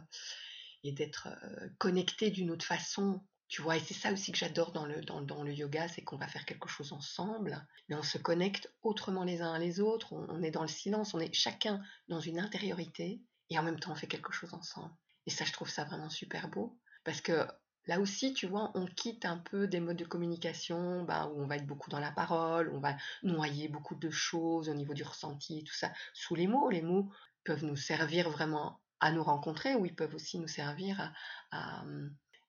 Speaker 2: et d'être euh, connecté d'une autre façon. Tu vois, et c'est ça aussi que j'adore dans le, dans, le yoga, c'est qu'on va faire quelque chose ensemble, mais on se connecte autrement les uns les autres, on, on est dans le silence, on est chacun dans une intériorité, et en même temps on fait quelque chose ensemble. Et ça, je trouve ça vraiment super beau, parce que Là aussi, tu vois, on quitte un peu des modes de communication bah, où on va être beaucoup dans la parole, on va noyer beaucoup de choses au niveau du ressenti et tout ça sous les mots. Les mots peuvent nous servir vraiment à nous rencontrer ou ils peuvent aussi nous servir à,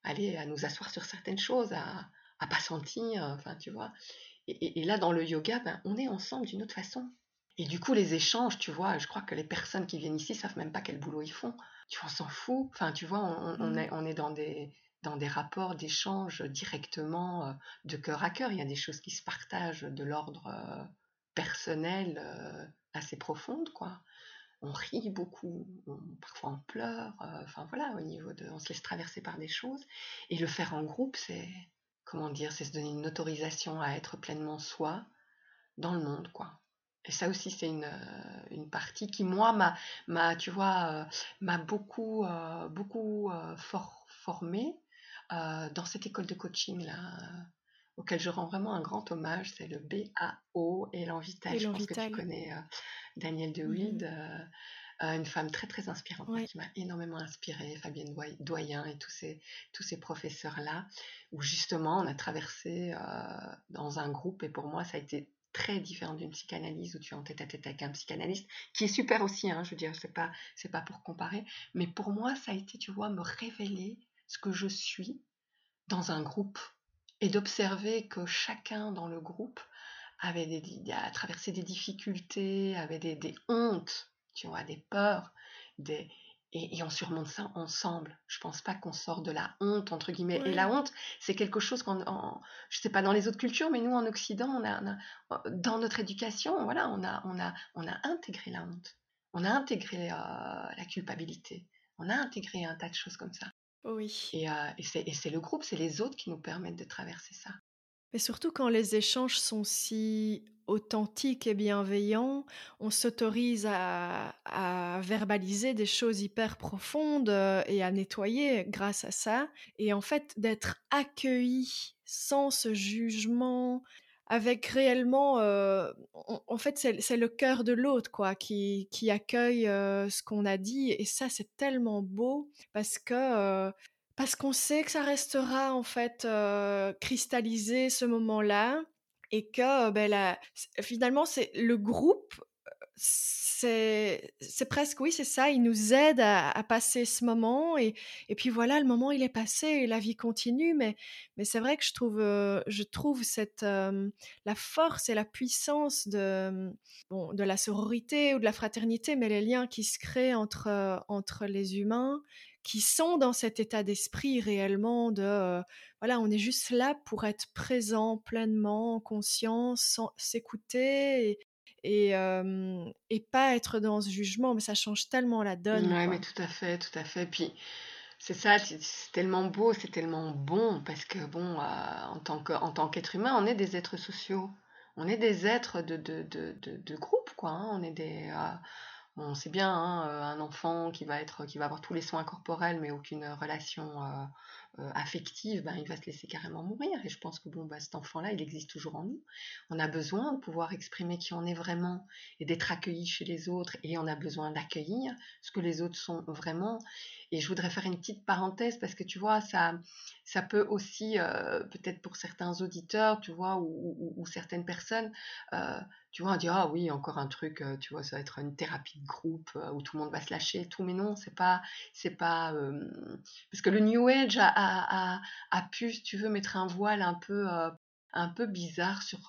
Speaker 2: aller à nous asseoir sur certaines choses, à, à pas sentir, enfin tu vois. Et, là, dans le yoga, ben, on est ensemble d'une autre façon. Et du coup, les échanges, tu vois, je crois que les personnes qui viennent ici savent même pas quel boulot ils font. Tu vois, on s'en fout. Enfin, tu vois, on, mmh. est, on est dans des, dans des rapports d'échange directement euh, de cœur à cœur. Il y a des choses qui se partagent de l'ordre euh, personnel euh, assez profonde, quoi. On rit beaucoup, parfois on pleure, enfin voilà, au niveau de, on se laisse traverser par des choses. Et le faire en groupe, c'est, comment dire, c'est se donner une autorisation à être pleinement soi dans le monde, quoi. Et ça aussi, c'est une, une, partie qui, moi, m'a, tu vois, m'a beaucoup, beaucoup fort formée dans cette école de coaching là auquel je rends vraiment un grand hommage, c'est le BAO Élan Vital. Je pense que tu connais Danielle De Wild, mmh une femme très très inspirante qui m'a énormément inspirée, Fabienne Doyen et tous ces, tous ces professeurs-là, où justement on a traversé dans un groupe et pour moi ça a été très différent d'une psychanalyse où tu es en tête à tête avec un psychanalyste, qui est super aussi, hein, je veux dire, c'est pas, c'est pas pour comparer, mais pour moi ça a été, tu vois, me révéler ce que je suis dans un groupe et d'observer que chacun dans le groupe avait des, a traversé des difficultés, avait des, des, hontes, tu vois, des peurs, des, et, on surmonte ça ensemble. Je pense pas qu'on sort de la honte, entre guillemets. Et la honte, c'est quelque chose qu'on, je sais pas dans les autres cultures, mais nous en Occident, on a, dans notre éducation, voilà, on a, on a, on a intégré la honte. On a intégré euh, la culpabilité. On a intégré un tas de choses comme ça.
Speaker 1: Oui.
Speaker 2: Et, euh, et c'est le groupe, c'est les autres qui nous permettent de traverser ça.
Speaker 1: Mais surtout quand les échanges sont si authentiques et bienveillants, on s'autorise à, à, verbaliser des choses hyper profondes euh, et à nettoyer grâce à ça. Et en fait, d'être accueilli sans ce jugement, avec réellement, euh, en fait, c'est le cœur de l'autre, quoi, qui, qui accueille euh, ce qu'on a dit. Et ça, c'est tellement beau parce que euh, parce qu'on sait que ça restera en fait cristallisé ce moment-là et que ben, finalement, c'est le groupe c'est presque, oui, c'est ça, il nous aide à, passer ce moment et, puis voilà, le moment il est passé et la vie continue, mais, c'est vrai que je trouve, euh, cette, euh, la force et la puissance de, la sororité ou de la fraternité, mais les liens qui se créent entre, euh, les humains qui sont dans cet état d'esprit réellement de, voilà, on est juste là pour être présent pleinement, conscient, s'écouter et, et, et pas être dans ce jugement, mais ça change tellement la donne.
Speaker 2: Oui, mais tout à fait, tout à fait. Puis c'est ça, c'est tellement beau, c'est tellement bon, parce que bon, en tant que, en tant qu'être humain, on est des êtres sociaux. On est des êtres de, de, de, de, groupe, quoi. Hein. On est des. bon, c'est bien, hein, un enfant qui va, être, qui va avoir tous les soins corporels, mais aucune relation euh, affective, ben, il va se laisser carrément mourir. Et je pense que bon, bah, cet enfant-là, il existe toujours en nous. On a besoin de pouvoir exprimer qui on est vraiment et d'être accueilli chez les autres. Et on a besoin d'accueillir ce que les autres sont vraiment. Et je voudrais faire une petite parenthèse parce que tu vois, ça, ça peut aussi, euh, peut-être pour certains auditeurs, tu vois, ou, certaines personnes, euh, tu vois, dire, ah oui, encore un truc, euh, tu vois, ça va être une thérapie de groupe où tout le monde va se lâcher tout. Mais non, c'est pas, pas, parce que le New Age a, a, pu, si tu veux, mettre un voile un peu, un peu bizarre sur,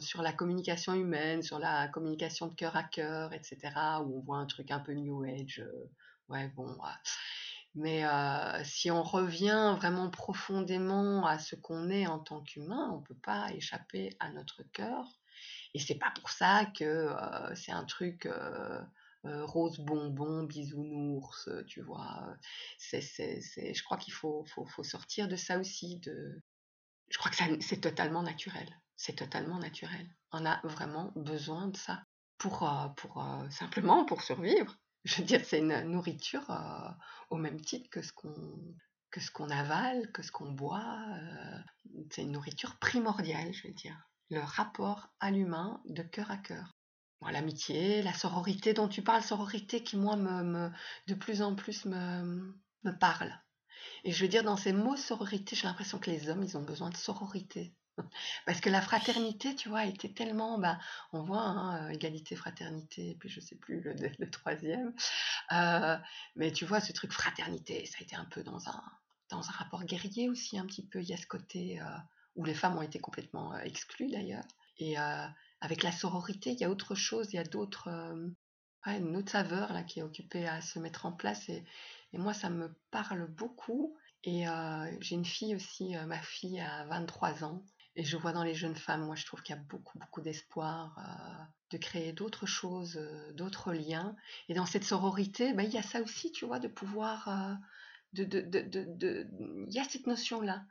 Speaker 2: sur la communication humaine, sur la communication de cœur à cœur, etc., où on voit un truc un peu New Age. ouais, bon. Mais si on revient vraiment profondément à ce qu'on est en tant qu'humain, on ne peut pas échapper à notre cœur. Et c'est pas pour ça que c'est un truc rose bonbon, bisounours, tu vois. C'est, c'est, je crois qu'il faut, sortir de ça aussi. De... Je crois que c'est totalement naturel. C'est totalement naturel. On a vraiment besoin de ça pour, simplement pour survivre. Je veux dire, c'est une nourriture euh, au même titre que ce qu'on avale, que ce qu'on boit. Euh, c'est une nourriture primordiale, je veux dire. Le rapport à l'humain de cœur à cœur. L'amitié, la sororité dont tu parles, sororité qui, moi, me, de plus en plus me, me parle. Et je veux dire, dans ces mots sororité, j'ai l'impression que les hommes, ils ont besoin de sororité. <laughs> Parce que la fraternité, tu vois, était tellement, bah, on voit, hein, euh, égalité, fraternité, puis je sais plus le, le troisième. Euh, mais tu vois, ce truc fraternité, ça a été un peu dans un, dans un rapport guerrier aussi, un petit peu. Il y a ce côté euh, où les femmes ont été complètement exclues d'ailleurs. Et avec la sororité, il y a autre chose, il y a d'autres, une autre saveur là qui est occupée à se mettre en place. Et, moi, ça me parle beaucoup. Et j'ai une fille aussi, ma fille a 23 ans. Et je vois dans les jeunes femmes, moi je trouve qu'il y a beaucoup, beaucoup d'espoir euh, de créer d'autres choses, euh, d'autres liens. Et dans cette sororité, ben, il y a ça aussi, tu vois, de pouvoir... Euh, de, de, de, de, il y a cette notion-là,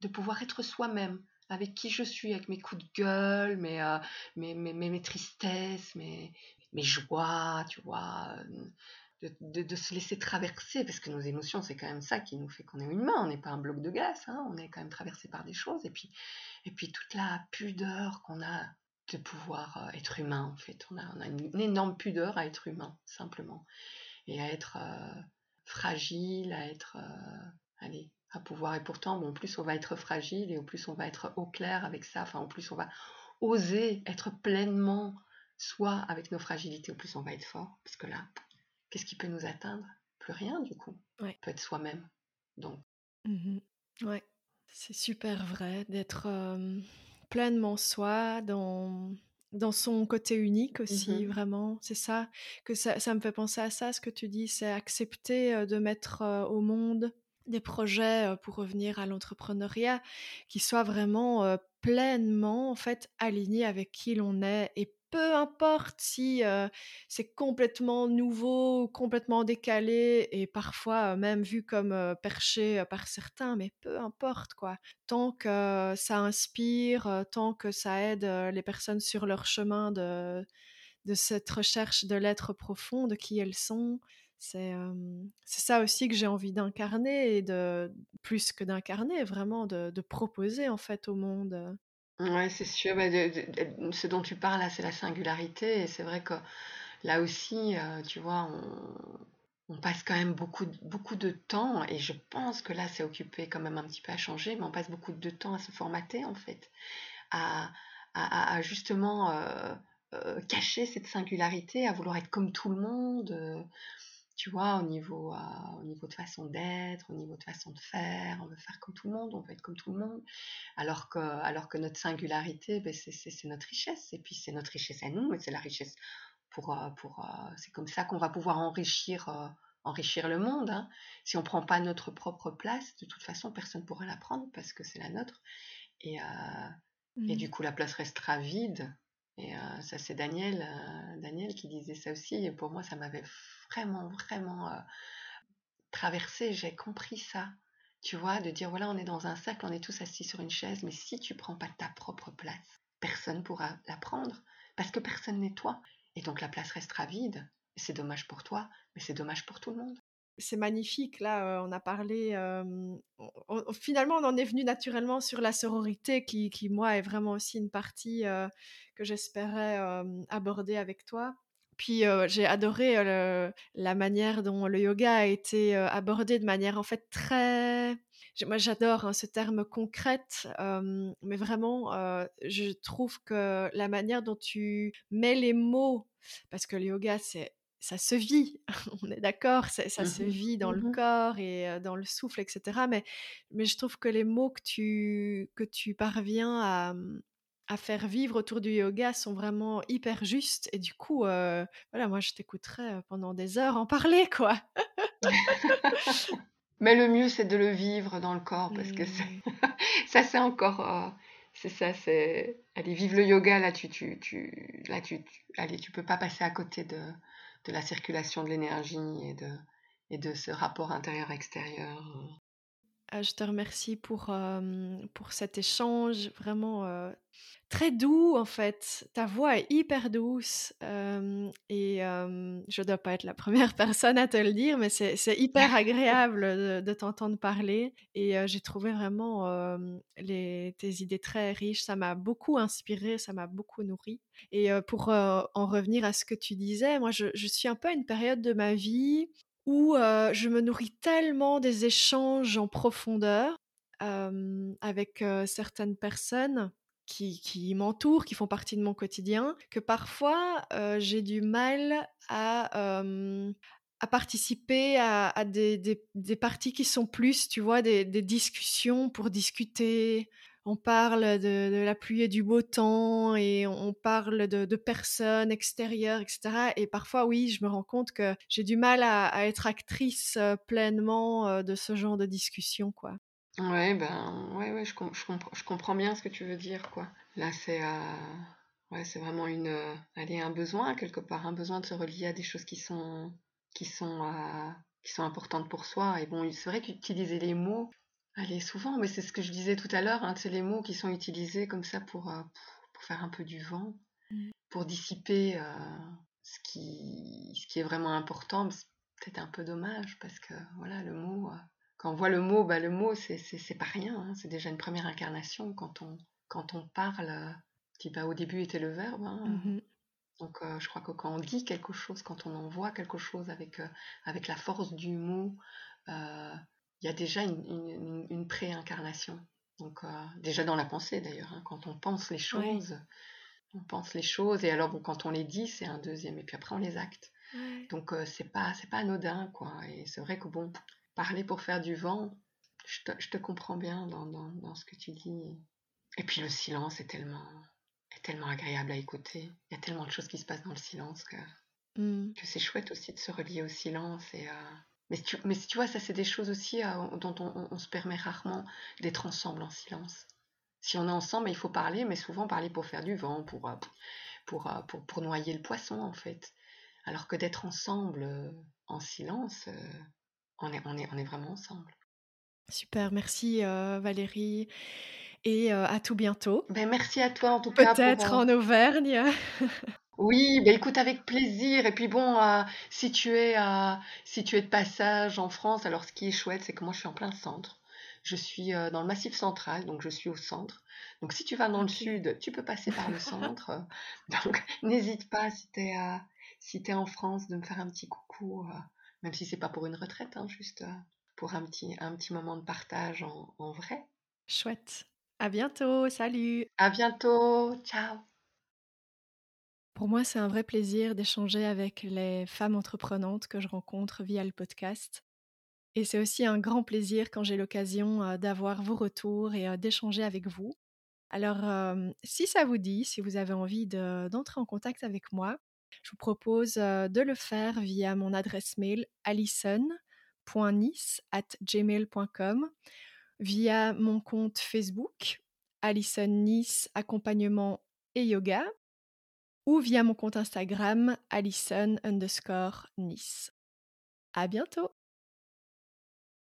Speaker 2: de pouvoir être soi-même, avec qui je suis, avec mes coups de gueule, mes, mes, mes, mes, tristesses, mes, mes joies, tu vois. de, se laisser traverser, parce que nos émotions, c'est quand même ça qui nous fait qu'on est humain, on n'est pas un bloc de glace, hein, on est quand même traversé par des choses, et puis, et puis toute la pudeur qu'on a de pouvoir euh, être humain, en fait. On a, on a une, énorme pudeur à être humain, simplement, et à être euh, fragile, à être... Euh, allez, à pouvoir, et pourtant, bon, plus on va être fragile, et au plus on va être au clair avec ça, enfin, au plus on va oser être pleinement soi avec nos fragilités, au plus on va être fort, parce que là, qu'est-ce qui peut nous atteindre? Plus rien, du coup.
Speaker 1: Ouais.
Speaker 2: peut être soi-même. Donc.
Speaker 1: Mmh ouais, c'est super vrai d'être pleinement soi dans dans son côté unique aussi, mmh vraiment. C'est ça que ça, ça, me fait penser à ça, ce que tu dis, c'est accepter de mettre au monde des projets pour revenir à l'entrepreneuriat qui soient vraiment pleinement en fait alignés avec qui l'on est et peu importe si c'est complètement nouveau ou complètement décalé et parfois même vu comme perché par certains, mais peu importe quoi. Tant que ça inspire, tant que ça aide les personnes sur leur chemin de, de cette recherche de l'être profond, de qui elles sont, c'est ça aussi que j'ai envie d'incarner et de plus que d'incarner, vraiment de, de, proposer en fait au monde.
Speaker 2: Ouais, c'est sûr. Bah, ce dont tu parles là, c'est la singularité. Et c'est vrai que là aussi, tu vois, on, passe quand même beaucoup, beaucoup de temps. Et je pense que là, c'est occupé quand même un petit peu à changer, mais on passe beaucoup de temps à se formater, en fait, à, à, justement cacher cette singularité, à vouloir être comme tout le monde tu vois, au niveau, euh, au niveau de façon d'être, au niveau de façon de faire, on veut faire comme tout le monde, on veut être comme tout le monde, alors que, alors que notre singularité, ben, c'est notre richesse, et puis c'est notre richesse à nous, mais c'est la richesse pour, euh, pour euh, c'est comme ça qu'on va pouvoir enrichir, enrichir le monde. Hein. Si on prend pas notre propre place, de toute façon, personne ne pourra la prendre parce que c'est la nôtre, et, et mmh. du coup, la place restera vide. Et ça, c'est Daniel, Daniel qui disait ça aussi. Et pour moi, ça m'avait vraiment, vraiment euh, traversé, j'ai compris ça. Tu vois, de dire voilà, on est dans un cercle, on est tous assis sur une chaise, mais si tu prends pas ta propre place, personne pourra la prendre parce que personne n'est toi. Et donc la place restera vide. C'est dommage pour toi, mais c'est dommage pour tout le monde.
Speaker 1: C'est magnifique. Là, euh, on a parlé. Euh, finalement, on en est venu naturellement sur la sororité, qui moi, est vraiment aussi une partie que j'espérais aborder avec toi. Puis j'ai adoré la manière dont le yoga a été abordé de manière en fait très... Moi j'adore hein, ce terme concrète, mais vraiment je trouve que la manière dont tu mets les mots, parce que le yoga c'est ça se vit, <laughs> on est d'accord, ça, mmh se vit dans le mmh corps et dans le souffle, etc. Mais, mais je trouve que les mots que tu, que tu parviens à, mmh, à faire vivre autour du yoga sont vraiment hyper justes. Et du coup, euh, voilà, moi, je t'écouterais euh, pendant des heures en parler, quoi. <laughs>
Speaker 2: Mais le mieux, c'est de le vivre dans le corps, parce que mmh. <laughs> ça, c'est encore... Euh, c'est ça, c'est... Allez, vive le yoga, là, tu, tu, tu, là, tu, allez, tu peux pas passer à côté de, de la circulation de l'énergie et de, et de ce rapport intérieur-extérieur.
Speaker 1: Ah, je te remercie pour, pour cet échange vraiment très doux en fait. Ta voix est hyper douce et je ne dois pas être la première <laughs> personne à te le dire, mais c'est hyper <laughs> agréable de, t'entendre parler et j'ai trouvé vraiment les, tes idées très riches. Ça m'a beaucoup inspiré, ça m'a beaucoup nourri. Et pour en revenir à ce que tu disais, moi je, je suis un peu à une période de ma vie où je me nourris tellement des échanges en profondeur avec certaines personnes qui, m'entourent, qui font partie de mon quotidien, que parfois j'ai du mal à, participer à, des, parties qui sont plus, tu vois, des discussions pour discuter, on parle de, la pluie et du beau temps et on, parle de, personnes extérieures, etc. Et parfois, oui, je me rends compte que j'ai du mal à, être actrice euh, pleinement euh, de ce genre de discussion, quoi.
Speaker 2: Ouais, ben, ouais, ouais, je, comprends, bien ce que tu veux dire, quoi. Là, c'est euh, ouais, vraiment une, allez, un besoin, quelque part, un besoin de se relier à des choses qui sont, qui sont, qui sont importantes pour soi. Et bon, c'est vrai qu'utiliser les mots, Allez, souvent, mais c'est ce que je disais tout à l'heure, hein, c'est les mots qui sont utilisés comme ça pour, euh, pour faire un peu du vent, mmh. pour dissiper euh, ce, qui, ce qui est vraiment important. peut-être un peu dommage parce que voilà, le mot, quand on voit le mot, bah, le mot, c'est pas rien. Hein. c'est déjà une première incarnation quand on, quand on parle, qui bah, au début était le verbe. Hein. Mmh donc je crois que quand on dit quelque chose, quand on envoie quelque chose avec, avec la force du mot, il y a déjà une, une, pré-incarnation. Donc déjà dans la pensée d'ailleurs, hein, quand on pense les choses, on pense les choses et alors bon, quand on les dit, c'est un deuxième et puis après on les acte. Donc c'est pas pas anodin quoi. Et c'est vrai que bon, parler pour faire du vent, je te, je te comprends bien dans, dans, dans, ce que tu dis. Et puis le silence est tellement tellement agréable à écouter. Il y a tellement de choses qui se passent dans le silence que, mmh. que c'est chouette aussi de se relier au silence. Et, euh, mais, tu, mais tu vois, ça, c'est des choses aussi euh, dont on, se permet rarement d'être ensemble en silence. Si on est ensemble, il faut parler, mais souvent parler pour faire du vent, pour, euh, pour, pour, pour noyer le poisson, en fait. Alors que d'être ensemble en silence, on, est, on, est, on est vraiment ensemble.
Speaker 1: Super, merci Valérie et à tout bientôt.
Speaker 2: Ben, merci à toi en tout cas.
Speaker 1: Peut-être en Auvergne. <laughs>
Speaker 2: Oui, ben écoute avec plaisir. Et puis bon, si tu es si tu es de passage en France, alors ce qui est chouette, c'est que moi je suis en plein centre. Je suis dans le Massif central, donc je suis au centre. Donc si tu vas dans le sud, tu peux passer par le <laughs> centre. <laughs> donc n'hésite pas si tu es si en France de me faire un petit coucou, même si c'est pas pour une retraite, hein, juste pour un petit un petit moment de partage en, en vrai.
Speaker 1: Chouette. À bientôt, salut.
Speaker 2: À bientôt, ciao.
Speaker 1: Pour moi, c'est un vrai plaisir d'échanger avec les femmes entreprenantes que je rencontre via le podcast. Et c'est aussi un grand plaisir quand j'ai l'occasion euh, d'avoir vos retours et euh, d'échanger avec vous. Alors, euh, si ça vous dit, si vous avez envie d'entrer en contact avec moi, je vous propose de le faire via mon adresse mail alison.nice@gmail.com via mon compte Facebook, Alison Nice Accompagnement et Yoga, ou via mon compte Instagram, Alison underscore Nice. À bientôt!